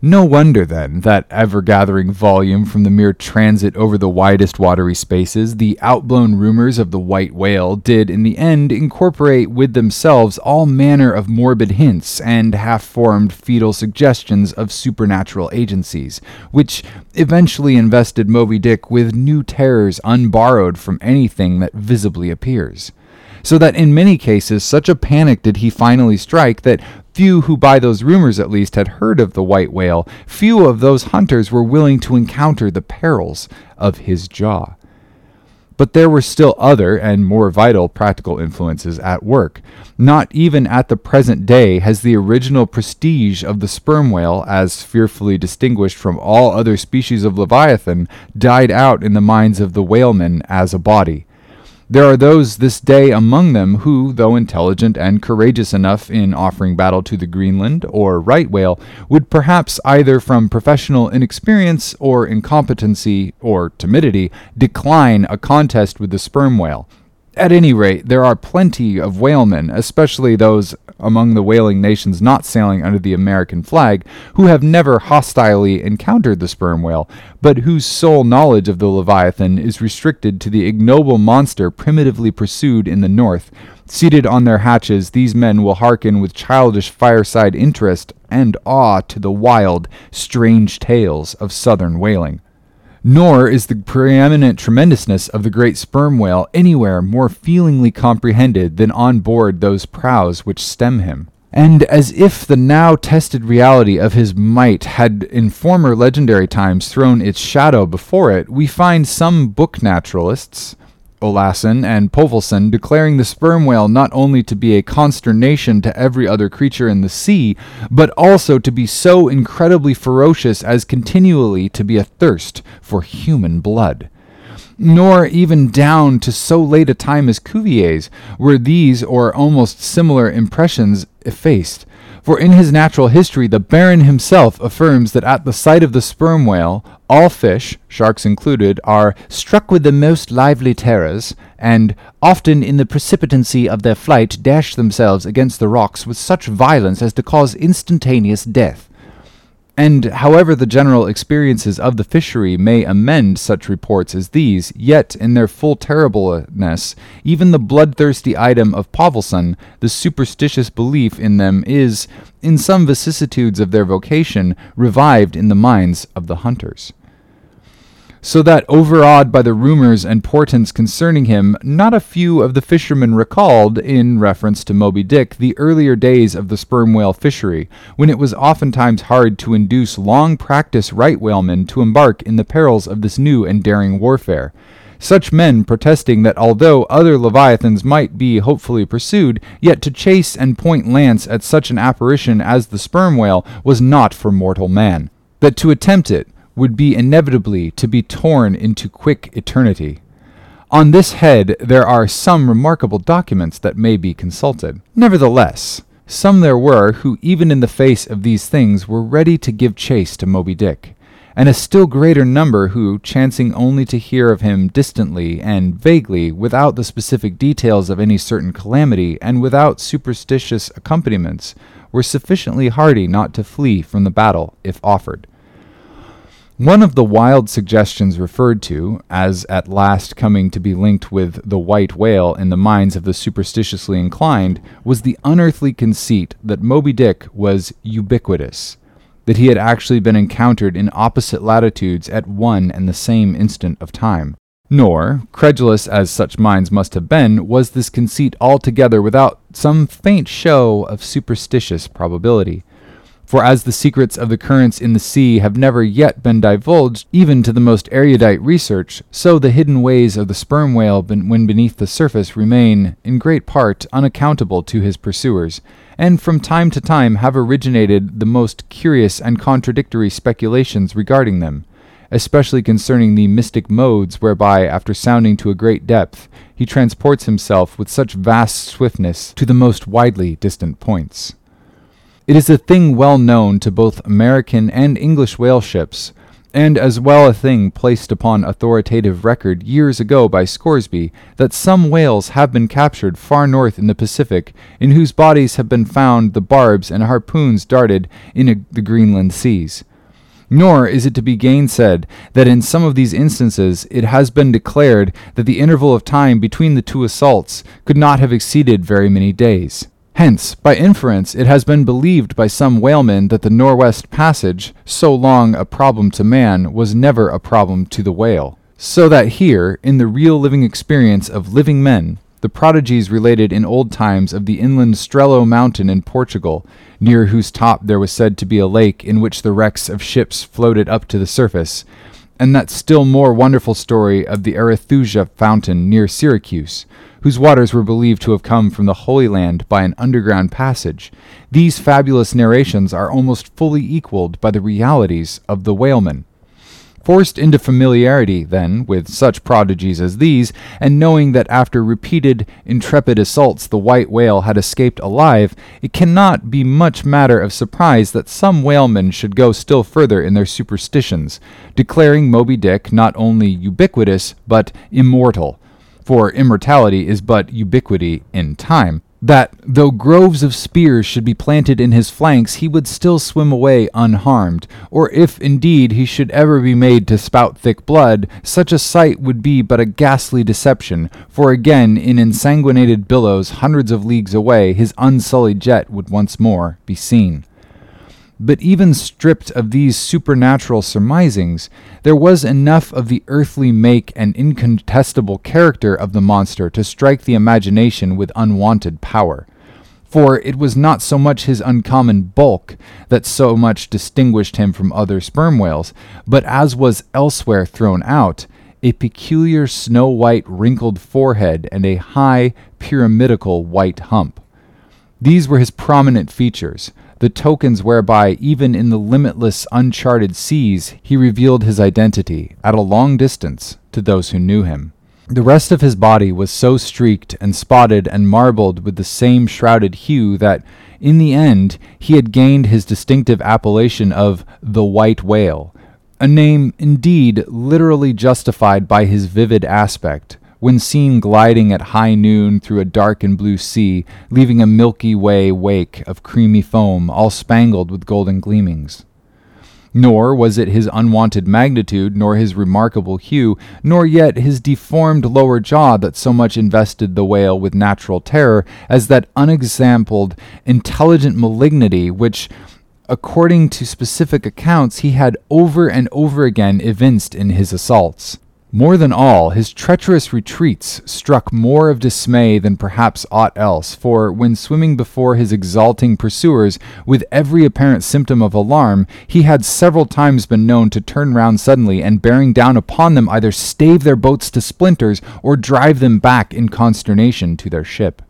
No wonder, then, that ever gathering volume from the mere transit over the widest watery spaces, the outblown rumors of the white whale did in the end incorporate with themselves all manner of morbid hints and half formed fetal suggestions of supernatural agencies, which eventually invested Moby Dick with new terrors unborrowed from anything that visibly appears. So that in many cases such a panic did he finally strike that few who, by those rumors at least, had heard of the white whale, few of those hunters were willing to encounter the perils of his jaw. But there were still other and more vital practical influences at work. Not even at the present day has the original prestige of the sperm whale, as fearfully distinguished from all other species of leviathan, died out in the minds of the whalemen as a body. There are those this day among them who, though intelligent and courageous enough in offering battle to the Greenland or right whale, would perhaps either from professional inexperience or incompetency or timidity decline a contest with the sperm whale. At any rate, there are plenty of whalemen, especially those among the whaling nations not sailing under the American flag, who have never hostilely encountered the sperm whale, but whose sole knowledge of the Leviathan is restricted to the ignoble monster primitively pursued in the north. Seated on their hatches, these men will hearken with childish fireside interest and awe to the wild, strange tales of southern whaling. Nor is the preeminent tremendousness of the great sperm whale anywhere more feelingly comprehended than on board those prows which stem him. And as if the now tested reality of his might had in former legendary times thrown its shadow before it, we find some book naturalists, Olassen and Povelson declaring the sperm whale not only to be a consternation to every other creature in the sea, but also to be so incredibly ferocious as continually to be athirst for human blood. Nor even down to so late a time as Cuvier's were these or almost similar impressions effaced, For in his natural history, the Baron himself affirms that at the sight of the sperm whale, all fish, sharks included, are struck with the most lively terrors, and often in the precipitancy of their flight dash themselves against the rocks with such violence as to cause instantaneous death. And however the general experiences of the fishery may amend such reports as these, yet in their full terribleness, even the bloodthirsty item of Povelson, the superstitious belief in them is, in some vicissitudes of their vocation, revived in the minds of the hunters so that, overawed by the rumors and portents concerning him, not a few of the fishermen recalled, in reference to Moby Dick, the earlier days of the sperm whale fishery, when it was oftentimes hard to induce long practiced right whalemen to embark in the perils of this new and daring warfare. Such men protesting that although other leviathans might be hopefully pursued, yet to chase and point lance at such an apparition as the sperm whale was not for mortal man. That to attempt it would be inevitably to be torn into quick eternity. On this head there are some remarkable documents that may be consulted. Nevertheless, some there were who, even in the face of these things, were ready to give chase to Moby Dick, and a still greater number who, chancing only to hear of him distantly and vaguely, without the specific details of any certain calamity, and without superstitious accompaniments, were sufficiently hardy not to flee from the battle if offered. One of the wild suggestions referred to, as at last coming to be linked with the white whale in the minds of the superstitiously inclined, was the unearthly conceit that Moby Dick was ubiquitous, that he had actually been encountered in opposite latitudes at one and the same instant of time. Nor, credulous as such minds must have been, was this conceit altogether without some faint show of superstitious probability. For as the secrets of the currents in the sea have never yet been divulged, even to the most erudite research, so the hidden ways of the sperm whale when beneath the surface remain, in great part, unaccountable to his pursuers, and from time to time have originated the most curious and contradictory speculations regarding them, especially concerning the mystic modes whereby, after sounding to a great depth, he transports himself with such vast swiftness to the most widely distant points. It is a thing well known to both American and English whale ships, and as well a thing placed upon authoritative record years ago by Scoresby, that some whales have been captured far north in the Pacific, in whose bodies have been found the barbs and harpoons darted in a, the Greenland seas. Nor is it to be gainsaid that in some of these instances it has been declared that the interval of time between the two assaults could not have exceeded very many days. Hence, by inference, it has been believed by some whalemen that the Northwest Passage, so long a problem to man, was never a problem to the whale. So that here, in the real living experience of living men, the prodigies related in old times of the inland Strello mountain in Portugal, near whose top there was said to be a lake in which the wrecks of ships floated up to the surface, and that still more wonderful story of the Arethusa fountain near Syracuse, whose waters were believed to have come from the Holy Land by an underground passage, these fabulous narrations are almost fully equaled by the realities of the whalemen. Forced into familiarity, then, with such prodigies as these, and knowing that after repeated intrepid assaults the white whale had escaped alive, it cannot be much matter of surprise that some whalemen should go still further in their superstitions, declaring Moby Dick not only ubiquitous, but immortal, for immortality is but ubiquity in time, that though groves of spears should be planted in his flanks, he would still swim away unharmed, or if indeed he should ever be made to spout thick blood, such a sight would be but a ghastly deception, for again in ensanguinated billows hundreds of leagues away his unsullied jet would once more be seen. But even stripped of these supernatural surmisings, there was enough of the earthly make and incontestable character of the monster to strike the imagination with unwonted power. For it was not so much his uncommon bulk that so much distinguished him from other sperm whales, but as was elsewhere thrown out, a peculiar snow white wrinkled forehead and a high, pyramidical white hump. These were his prominent features, the tokens whereby, even in the limitless, uncharted seas, he revealed his identity, at a long distance, to those who knew him. The rest of his body was so streaked and spotted and marbled with the same shrouded hue that, in the end, he had gained his distinctive appellation of the White Whale, a name indeed literally justified by his vivid aspect, when seen gliding at high noon through a dark and blue sea, leaving a Milky Way wake of creamy foam, all spangled with golden gleamings. Nor was it his unwonted magnitude, nor his remarkable hue, nor yet his deformed lower jaw that so much invested the whale with natural terror as that unexampled, intelligent malignity which, according to specific accounts, he had over and over again evinced in his assaults. More than all, his treacherous retreats struck more of dismay than perhaps aught else, for when swimming before his exulting pursuers with every apparent symptom of alarm, he had several times been known to turn round suddenly and bearing down upon them either stave their boats to splinters or drive them back in consternation to their ship.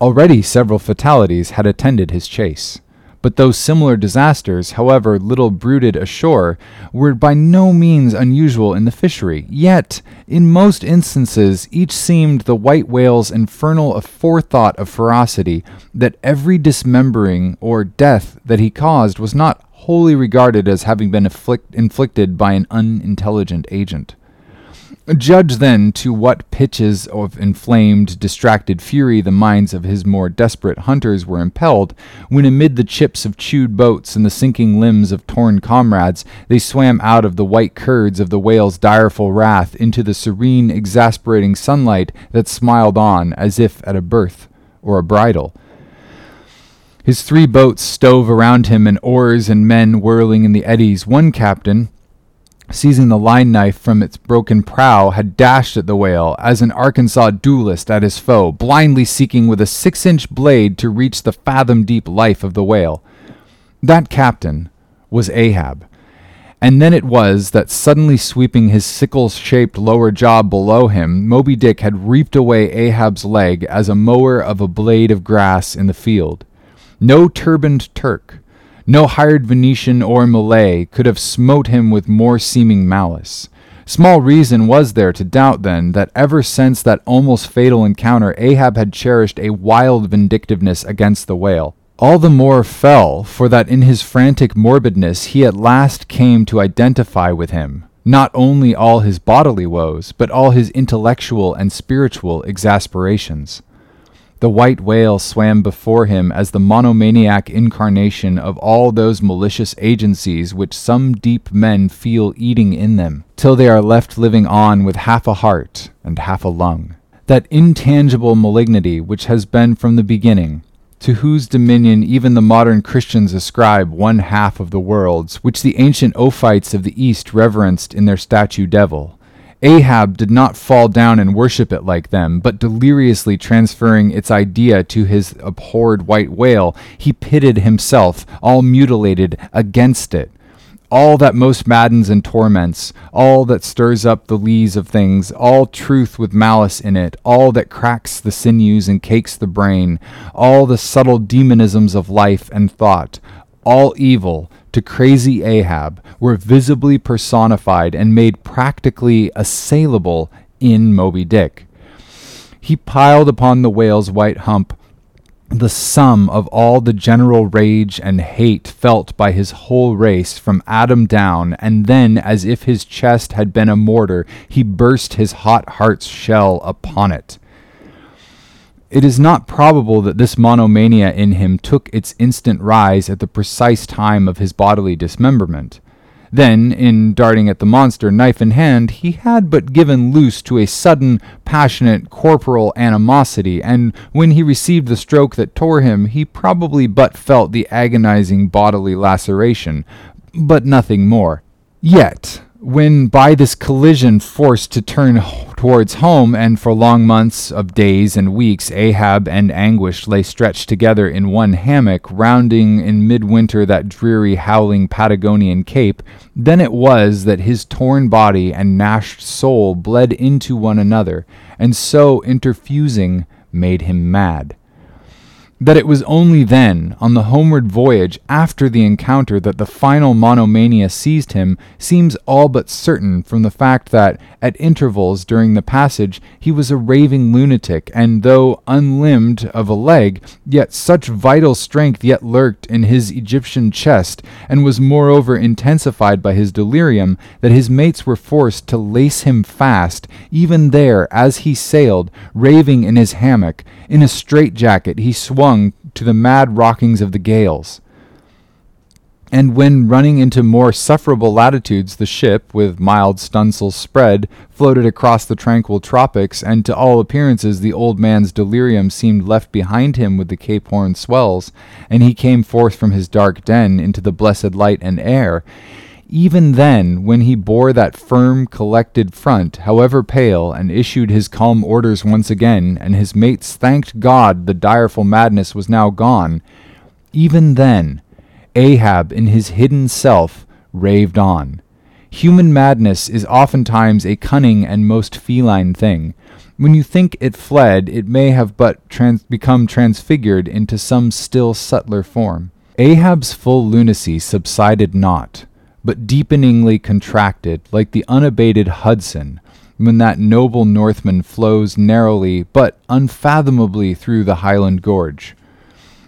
Already several fatalities had attended his chase. But those similar disasters, however little bruited ashore, were by no means unusual in the fishery. Yet, in most instances, each seemed the white whale's infernal aforethought of ferocity that every dismembering or death that he caused was not wholly regarded as having been afflict- inflicted by an unintelligent agent. Judge then to what pitches of inflamed, distracted fury the minds of his more desperate hunters were impelled, when amid the chips of chewed boats and the sinking limbs of torn comrades, they swam out of the white curds of the whale's direful wrath into the serene, exasperating sunlight that smiled on as if at a birth or a bridal. His three boats stove around him, and oars and men whirling in the eddies. One captain, seizing the line knife from its broken prow, had dashed at the whale as an Arkansas duelist at his foe, blindly seeking with a six inch blade to reach the fathom deep life of the whale. That captain was Ahab. And then it was that suddenly sweeping his sickle shaped lower jaw below him, Moby Dick had reaped away Ahab's leg as a mower of a blade of grass in the field. No turbaned Turk, no hired Venetian or Malay could have smote him with more seeming malice. Small reason was there to doubt, then, that ever since that almost fatal encounter, Ahab had cherished a wild vindictiveness against the whale. All the more fell, for that in his frantic morbidness he at last came to identify with him, not only all his bodily woes, but all his intellectual and spiritual exasperations. The white whale swam before him as the monomaniac incarnation of all those malicious agencies which some deep men feel eating in them, till they are left living on with half a heart and half a lung. That intangible malignity which has been from the beginning, to whose dominion even the modern Christians ascribe one half of the worlds, which the ancient Ophites of the East reverenced in their statue devil, Ahab did not fall down and worship it like them, but deliriously transferring its idea to his abhorred white whale, he pitted himself, all mutilated, against it. All that most maddens and torments, all that stirs up the lees of things, all truth with malice in it, all that cracks the sinews and cakes the brain, all the subtle demonisms of life and thought, all evil, to crazy Ahab were visibly personified and made practically assailable in Moby Dick. He piled upon the whale's white hump the sum of all the general rage and hate felt by his whole race from Adam down, and then, as if his chest had been a mortar, he burst his hot heart's shell upon it. It is not probable that this monomania in him took its instant rise at the precise time of his bodily dismemberment. Then, in darting at the monster, knife in hand, he had but given loose to a sudden, passionate, corporal animosity, and when he received the stroke that tore him, he probably but felt the agonizing bodily laceration, but nothing more. Yet, when by this collision forced to turn towards home, and for long months of days and weeks Ahab and Anguish lay stretched together in one hammock, rounding in midwinter that dreary, howling Patagonian cape, then it was that his torn body and gnashed soul bled into one another, and so interfusing made him mad. That it was only then, on the homeward voyage after the encounter, that the final monomania seized him seems all but certain from the fact that, at intervals during the passage, he was a raving lunatic, and though unlimbed of a leg, yet such vital strength yet lurked in his Egyptian chest, and was moreover intensified by his delirium, that his mates were forced to lace him fast, even there, as he sailed, raving in his hammock. In a straitjacket he swung to the mad rockings of the gales. And when running into more sufferable latitudes, the ship, with mild stunsails spread, floated across the tranquil tropics, and to all appearances the old man's delirium seemed left behind him with the Cape Horn swells, and he came forth from his dark den into the blessed light and air, even then, when he bore that firm, collected front, however pale, and issued his calm orders once again, and his mates thanked God the direful madness was now gone, even then, Ahab in his hidden self raved on. Human madness is oftentimes a cunning and most feline thing. When you think it fled, it may have but trans- become transfigured into some still subtler form. Ahab's full lunacy subsided not but deepeningly contracted, like the unabated Hudson, when that noble Northman flows narrowly but unfathomably through the Highland Gorge.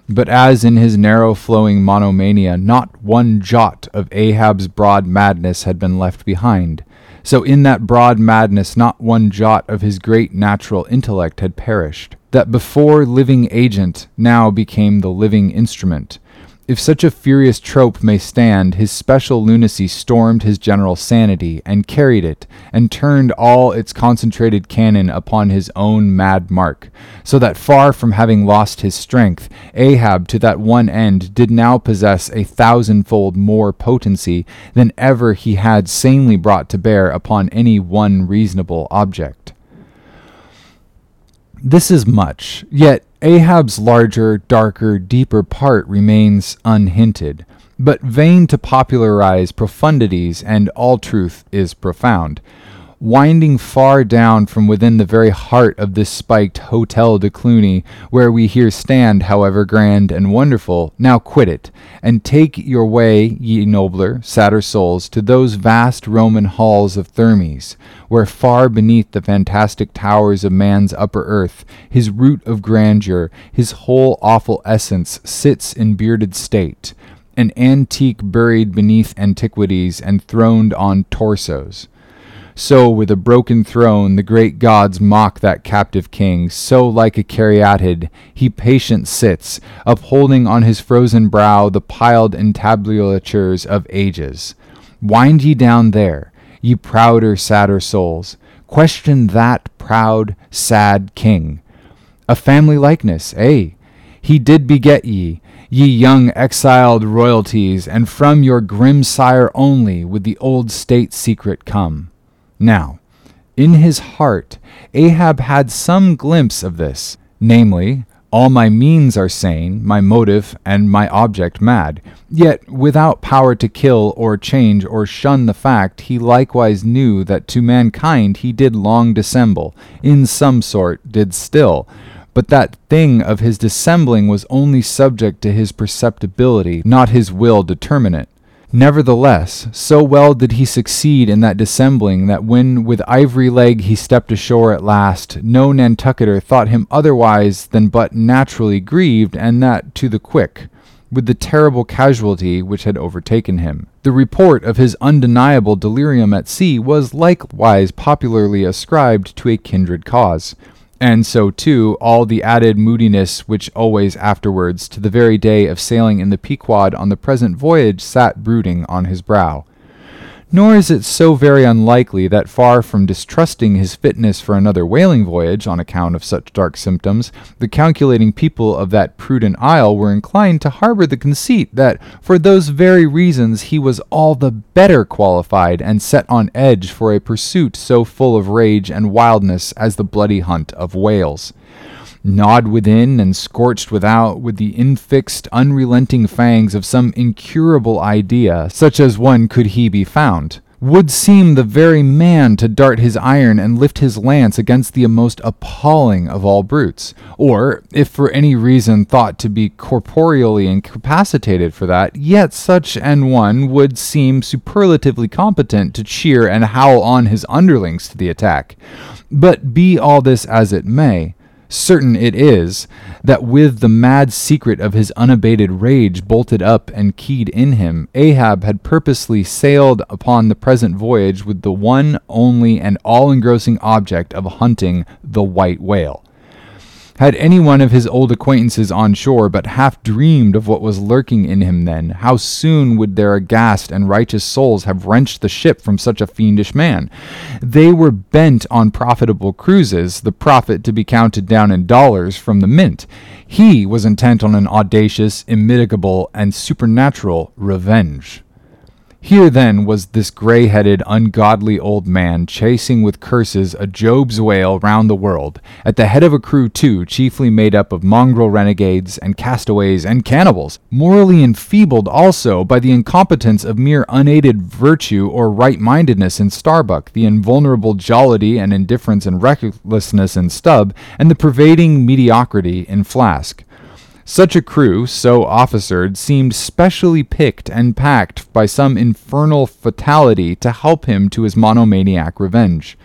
But as in his narrow flowing monomania not one jot of Ahab's broad madness had been left behind, so in that broad madness not one jot of his great natural intellect had perished. That before living agent now became the living instrument, if such a furious trope may stand, his special lunacy stormed his general sanity, and carried it, and turned all its concentrated cannon upon his own mad mark, so that far from having lost his strength, Ahab to that one end did now possess a thousandfold more potency than ever he had sanely brought to bear upon any one reasonable object. This is much, yet Ahab's larger, darker, deeper part remains unhinted, but vain to popularize profundities, and all truth is profound winding far down from within the very heart of this spiked Hotel de Cluny, where we here stand, however grand and wonderful, now quit it, and take your way, ye nobler, sadder souls, to those vast Roman halls of Thermes, where far beneath the fantastic towers of man's upper earth, his root of grandeur, his whole awful essence, sits in bearded state, an antique buried beneath antiquities and throned on torsos. So with a broken throne the great gods mock that captive king, so like a caryatid he patient sits, upholding on his frozen brow the piled entablatures of ages. Wind ye down there, ye prouder, sadder souls, question that proud, sad king. A family likeness, eh? He did beget ye, ye young exiled royalties, and from your grim sire only would the old state secret come. Now, in his heart, Ahab had some glimpse of this, namely, all my means are sane, my motive and my object mad. Yet, without power to kill or change or shun the fact, he likewise knew that to mankind he did long dissemble, in some sort did still. But that thing of his dissembling was only subject to his perceptibility, not his will determinate. Nevertheless, so well did he succeed in that dissembling that when with ivory leg he stepped ashore at last, no Nantucketer thought him otherwise than but naturally grieved, and that to the quick, with the terrible casualty which had overtaken him. The report of his undeniable delirium at sea was likewise popularly ascribed to a kindred cause and so too all the added moodiness which always afterwards, to the very day of sailing in the Pequod on the present voyage, sat brooding on his brow. Nor is it so very unlikely that far from distrusting his fitness for another whaling voyage on account of such dark symptoms, the calculating people of that prudent isle were inclined to harbor the conceit that for those very reasons he was all the better qualified and set on edge for a pursuit so full of rage and wildness as the bloody hunt of whales gnawed within and scorched without with the infixed, unrelenting fangs of some incurable idea, such as one could he be found, would seem the very man to dart his iron and lift his lance against the most appalling of all brutes, or, if for any reason thought to be corporeally incapacitated for that, yet such an one would seem superlatively competent to cheer and howl on his underlings to the attack. But be all this as it may, Certain it is that with the mad secret of his unabated rage bolted up and keyed in him, Ahab had purposely sailed upon the present voyage with the one, only, and all engrossing object of hunting the white whale. Had any one of his old acquaintances on shore but half dreamed of what was lurking in him then, how soon would their aghast and righteous souls have wrenched the ship from such a fiendish man? They were bent on profitable cruises, the profit to be counted down in dollars from the mint. He was intent on an audacious, immitigable, and supernatural revenge. Here then was this grey headed, ungodly old man chasing with curses a Job's whale round the world, at the head of a crew, too, chiefly made up of mongrel renegades and castaways and cannibals, morally enfeebled also by the incompetence of mere unaided virtue or right mindedness in Starbuck, the invulnerable jollity and indifference and recklessness in Stubb, and the pervading mediocrity in Flask. Such a crew, so officered, seemed specially picked and packed by some infernal fatality to help him to his monomaniac revenge.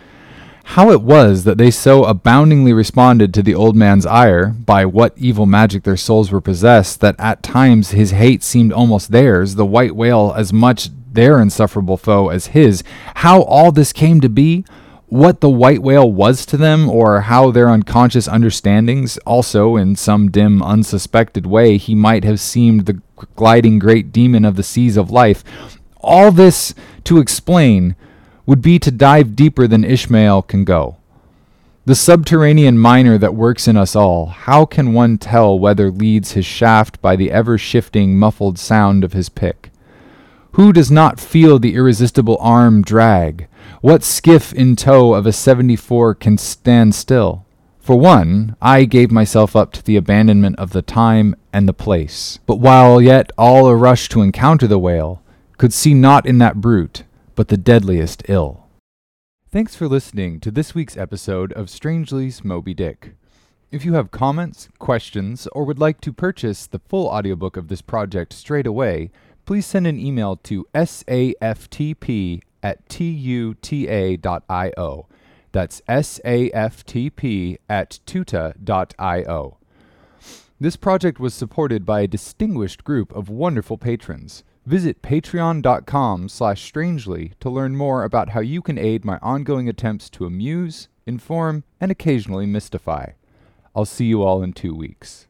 How it was that they so aboundingly responded to the old man's ire, by what evil magic their souls were possessed, that at times his hate seemed almost theirs, the white whale as much their insufferable foe as his, how all this came to be, what the white whale was to them, or how their unconscious understandings, also in some dim, unsuspected way, he might have seemed the gliding great demon of the seas of life, all this to explain would be to dive deeper than Ishmael can go. The subterranean miner that works in us all, how can one tell whether leads his shaft by the ever shifting, muffled sound of his pick? Who does not feel the irresistible arm drag? What skiff in tow of a 74 can stand still? For one, I gave myself up to the abandonment of the time and the place. But while yet all a rush to encounter the whale, could see naught in that brute but the deadliest ill. Thanks for listening to this week's episode of Strangely's Moby Dick. If you have comments, questions, or would like to purchase the full audiobook of this project straight away, please send an email to saftp at tuta.io. That's saftp at tuta.io. This project was supported by a distinguished group of wonderful patrons. Visit patreon.com slash strangely to learn more about how you can aid my ongoing attempts to amuse, inform, and occasionally mystify. I'll see you all in two weeks.